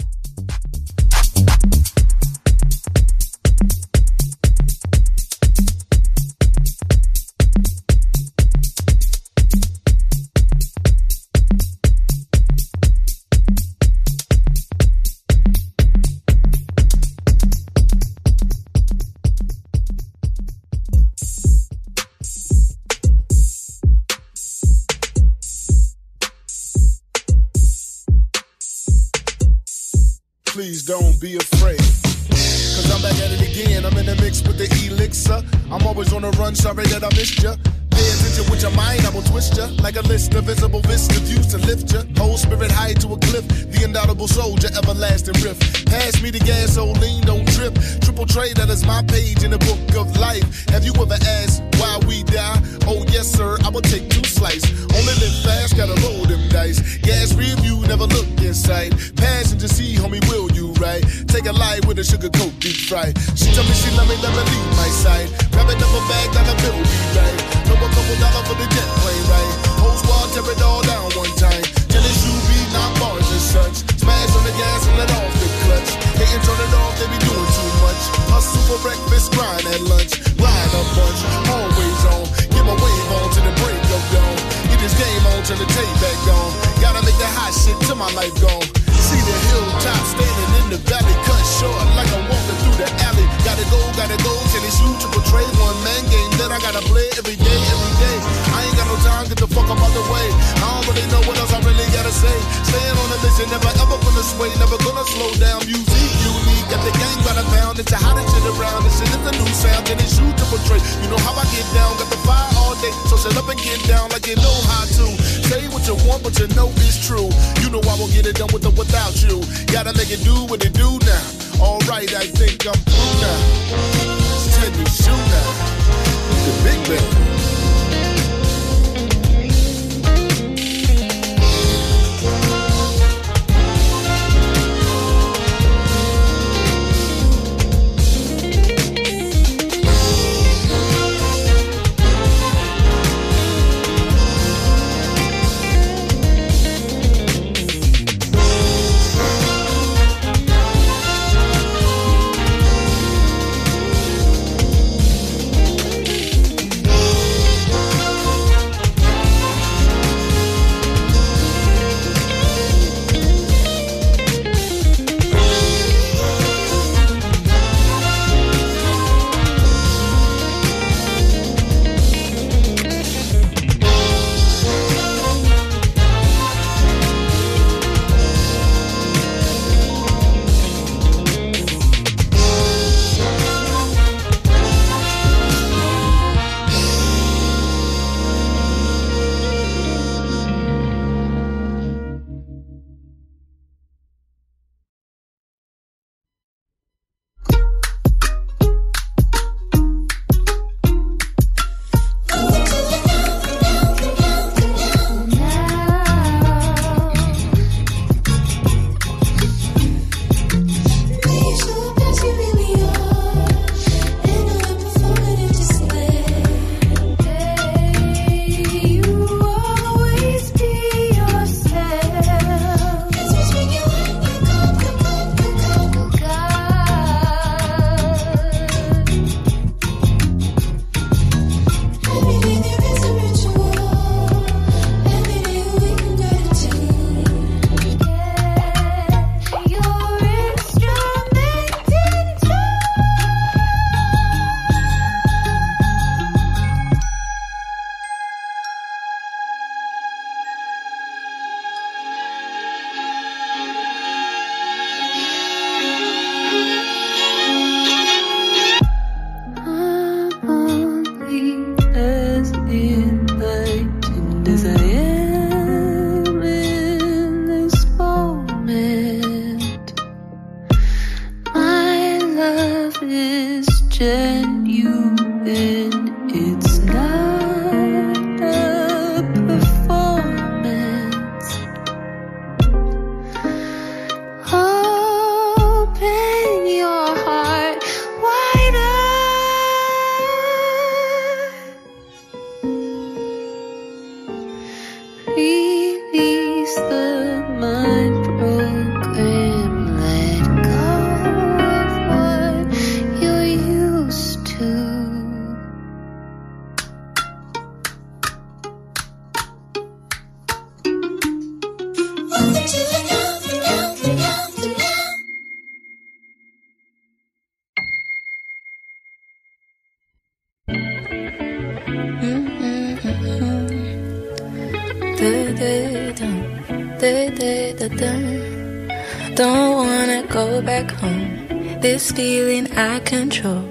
I control.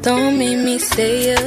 Don't make me stay alone.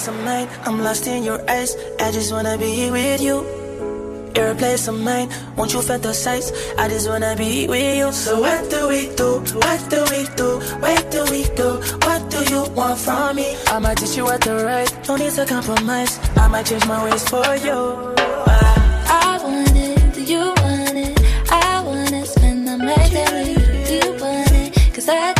place of mine. I'm lost in your eyes. I just wanna be with you. You're a place of mine. Won't you fantasize? I just wanna be with you. So what do we do? What do we do? Where do we go? What do you want from me? I'ma teach you what to write. No need to compromise. I might change my ways for you. I want it. You want it? I wanna spend the night with you. Do you want it? Cause I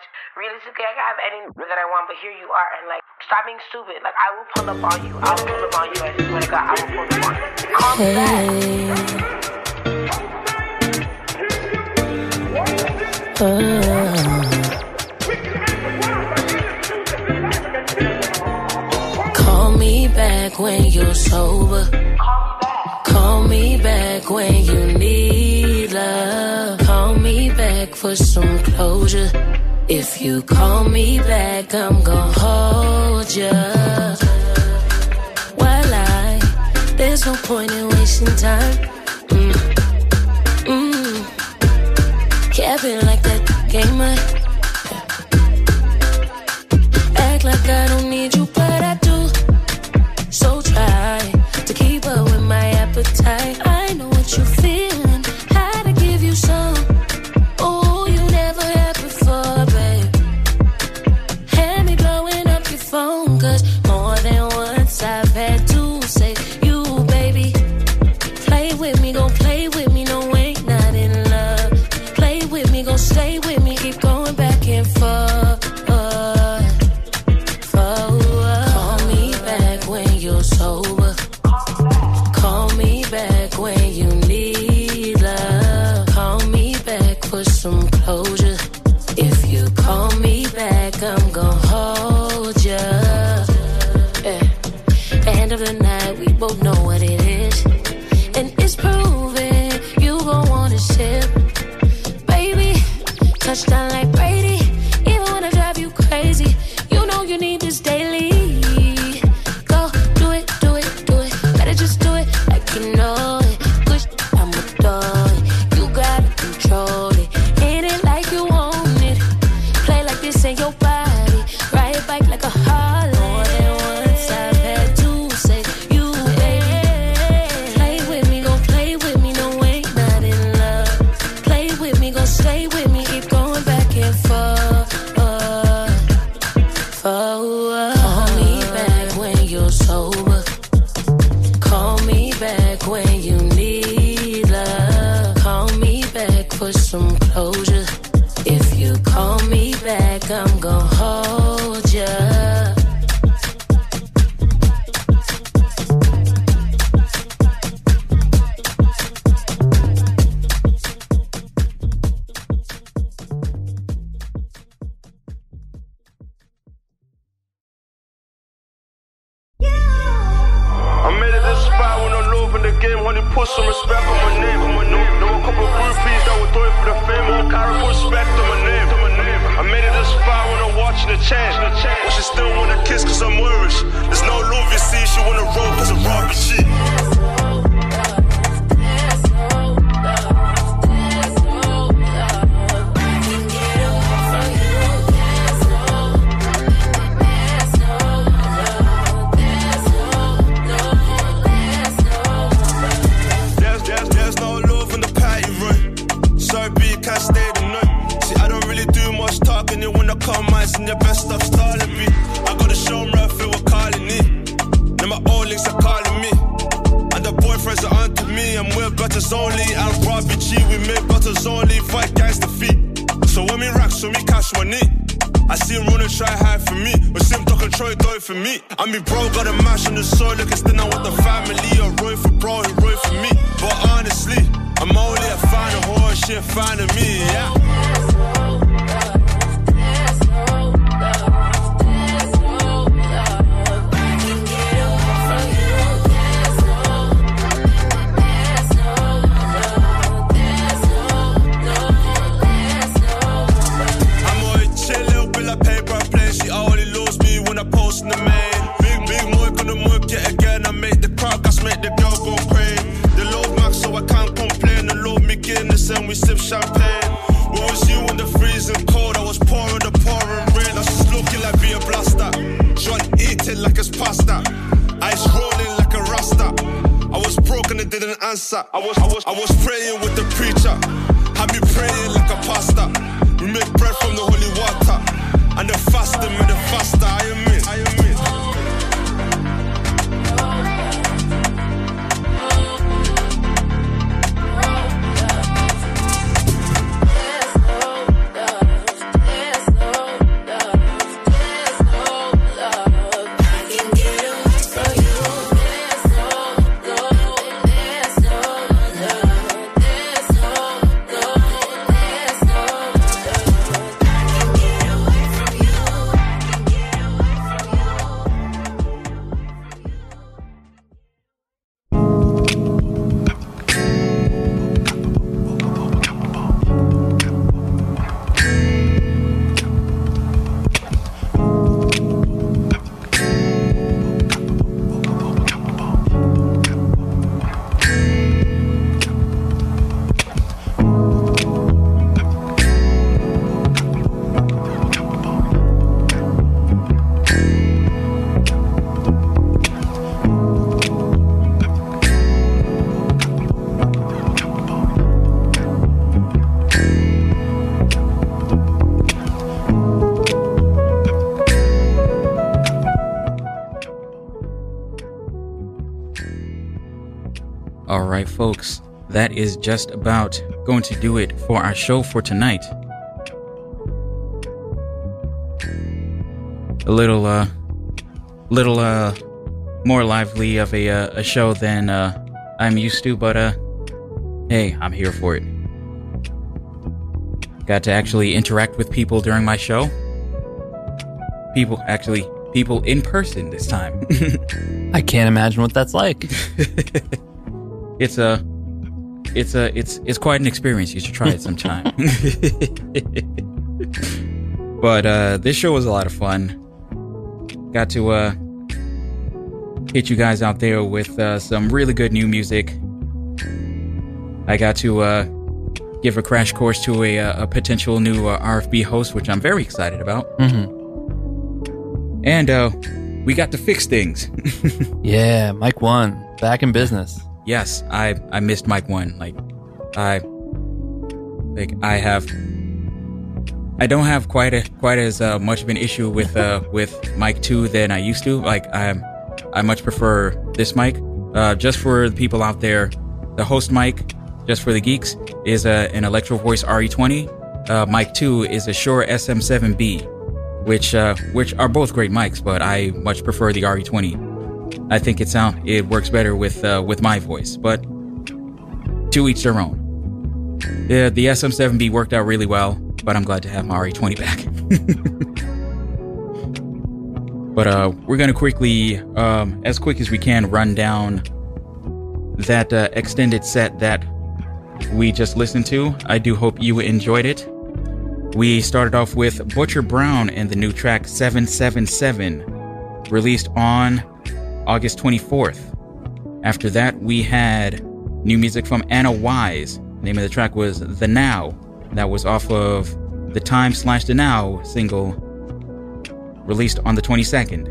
much. Realistically, I can have any that I want, but here you are, and like, stop being stupid. Like, I will pull up on you. I will pull up on you. I swear to God, I will pull up on you. Calm hey. Call me back when you're sober. Call me back when you need love. Call me back for some closure. If you call me back, I'm gonna hold you. While I, there's no point in wasting time. Mm. Mm. Kevin like that game, I act like I don't need you. Touchdown, like. Is just about going to do it for our show for tonight. A little, uh, little, uh, more lively of a, uh, a show than, uh, I'm used to, but, uh, hey, I'm here for it. Got to actually interact with people during my show. People, actually, people in person this time. I can't imagine what that's like. it's a it's a it's it's quite an experience. You should try it sometime. but uh this show was a lot of fun. Got to uh hit you guys out there with uh, some really good new music. I got to uh give a crash course to a, uh, a potential new uh, RFB host, which I'm very excited about. Mm-hmm. And uh we got to fix things. Yeah, mic One back in business. Yes, I I missed mic one. Like I like I have I don't have quite a quite as uh, much of an issue with uh with mic two than I used to. Like I I much prefer this mic. Uh, just for the people out there, the host mic, just for the geeks, is a, an Electro Voice RE20. Uh, mic two is a Shure SM7B, which uh, which are both great mics, but I much prefer the RE20. I think it sound it works better with uh, with my voice, but to each their own. Yeah, the SM7B worked out really well, but I'm glad to have my RE20 back. but uh, we're gonna quickly, um, as quick as we can, run down that uh, extended set that we just listened to. I do hope you enjoyed it. We started off with Butcher Brown and the new track 777, released on August 24th. After that, we had new music from Anna Wise. The name of the track was The Now. That was off of the Time slash The Now single released on the 22nd.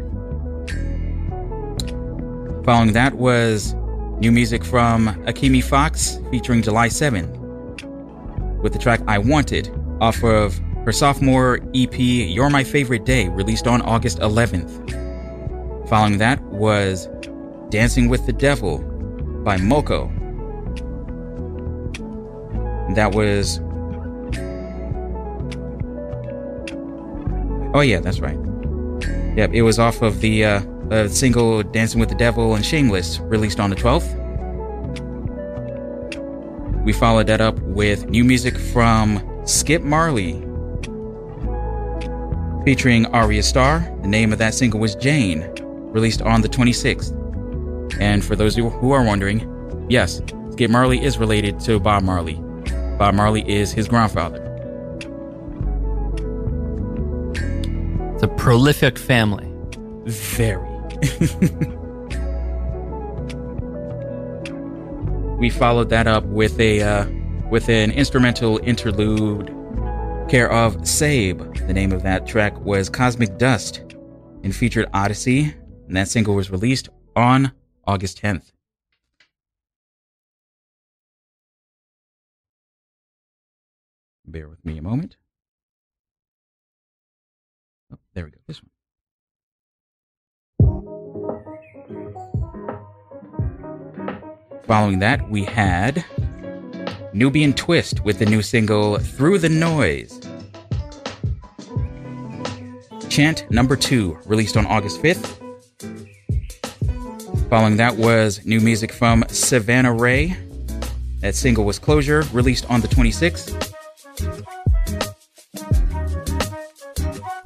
Following that was new music from Akemi Fox featuring July 7th with the track I Want It off of her sophomore EP You're My Favorite Day released on August 11th. Following that was Dancing with the Devil by Moko. That was. Oh, yeah, that's right. Yep, it was off of the uh, uh, single Dancing with the Devil and Shameless released on the 12th. We followed that up with new music from Skip Marley featuring Arya Star. The name of that single was Jane, released on the 26th. And for those who are wondering, yes, Skip Marley is related to Bob Marley. Bob Marley is his grandfather. It's a prolific family. Very. we followed that up with a uh, with an instrumental interlude care of Saib. The name of that track was Cosmic Dust and featured Odyssey, and that single was released on August 10th. Bear with me a moment. Oh, there we go. This one. Following that, we had Nubiyan Twist with the new single Through the Noise. Chant number two, released on August 5th. Following that was new music from Savannah Ré. That single was Closure, released on the 26th.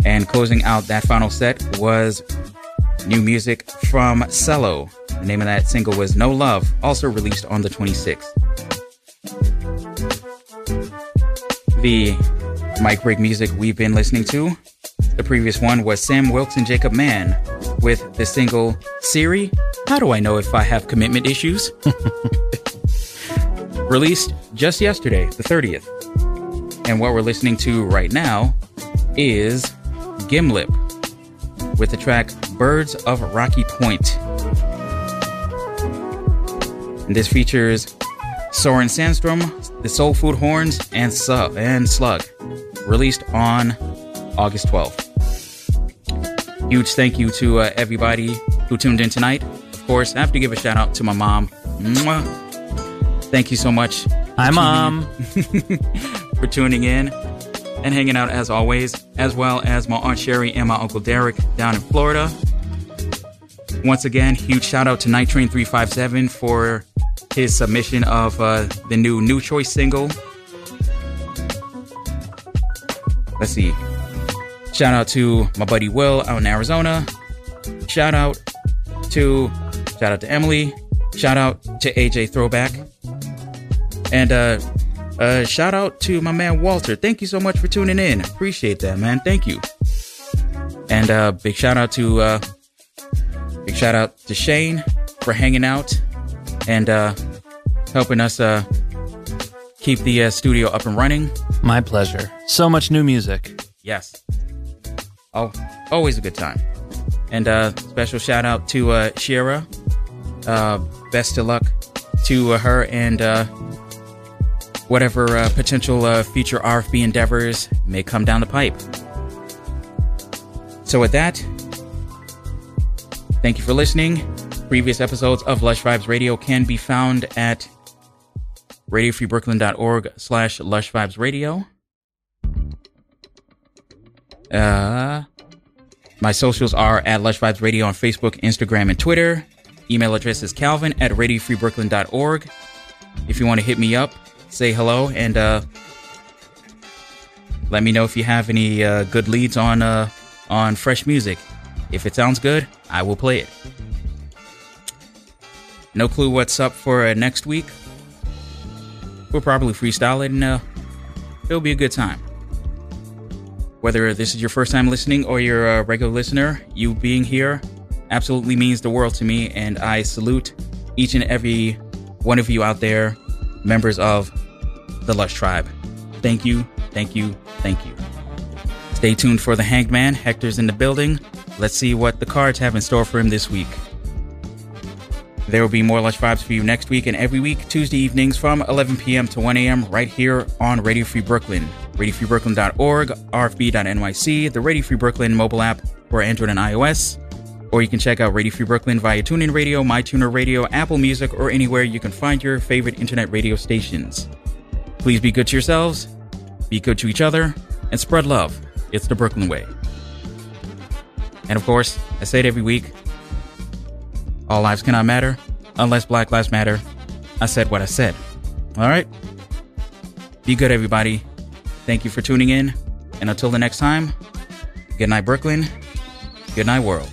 And closing out that final set was new music from Sello. The name of that single was No Love, also released on the 26th. The mic break music we've been listening to. The previous one was Sam Wilkes and Jacob Mann with the single Siri, How Do I Know If I Have Commitment Issues? Released just yesterday, the 30th. And what we're listening to right now is Glimlip with the track Birds of Rocky Point. And this features Soren Sandstrom, The Soul Food Horns, and, Sub, and Slug, released on August 12th. Huge thank you to uh, everybody who tuned in tonight. Of course, I have to give a shout out to my mom. Mwah. Thank you so much. Hi, Mom. for tuning in and hanging out as always, as well as my Aunt Sherry and my Uncle Derek down in Florida. Once again, huge shout out to Night Train 357 for his submission of uh, the new Nuchoyce single. Let's see. Shout out to my buddy Will out in Arizona. Shout out to shout out to Emily. Shout out to AJ Throwback. And uh uh shout out to my man Walter. Thank you so much for tuning in. Appreciate that, man. Thank you. And uh big shout out to uh big shout out to Shane for hanging out and uh helping us uh keep the uh, studio up and running. My pleasure. So much new music. Yes. Oh, always a good time. And uh special shout out to uh Shira. Uh best of luck to uh, her and uh whatever uh, potential future RFB endeavors may come down the pipe. So with that, thank you for listening. Previous episodes of Lush Vibes Radio can be found at radiofreebrooklyn.org slash Lush Vibes Radio. Uh, my socials are at Lush Vibes Radio on Facebook, Instagram, and Twitter. Email address is calvin at radiofreebrooklyn.org. If you want to hit me up, say hello, and uh, let me know if you have any uh, good leads on uh, on fresh music. If it sounds good, I will play it. No clue what's up for uh, next week. We'll probably freestyle it, and uh, it'll be a good time. Whether this is your first time listening or you're a regular listener, you being here absolutely means the world to me, and I salute each and every one of you out there, members of the Lush Tribe. Thank you, thank you, thank you. Stay tuned for the Hanged Man. Hector's in the building. Let's see what the cards have in store for him this week. There will be more Lush Vibes for you next week and every week, Tuesday evenings from 11 p.m. to 1 a.m. right here on Radio Free Brooklyn. RadioFreeBrooklyn.org, RFB.NYC, the Radio Free Brooklyn mobile app for Android and iOS. Or you can check out Radio Free Brooklyn via TuneIn Radio, MyTuner Radio, Apple Music, or anywhere you can find your favorite internet radio stations. Please be good to yourselves, be good to each other, and spread love. It's the Brooklyn way. And of course, I say it every week all lives cannot matter unless Black Lives Matter. I said what I said. All right? Be good, everybody. Thank you for tuning in. And until the next time, good night, Brooklyn. Good night, world.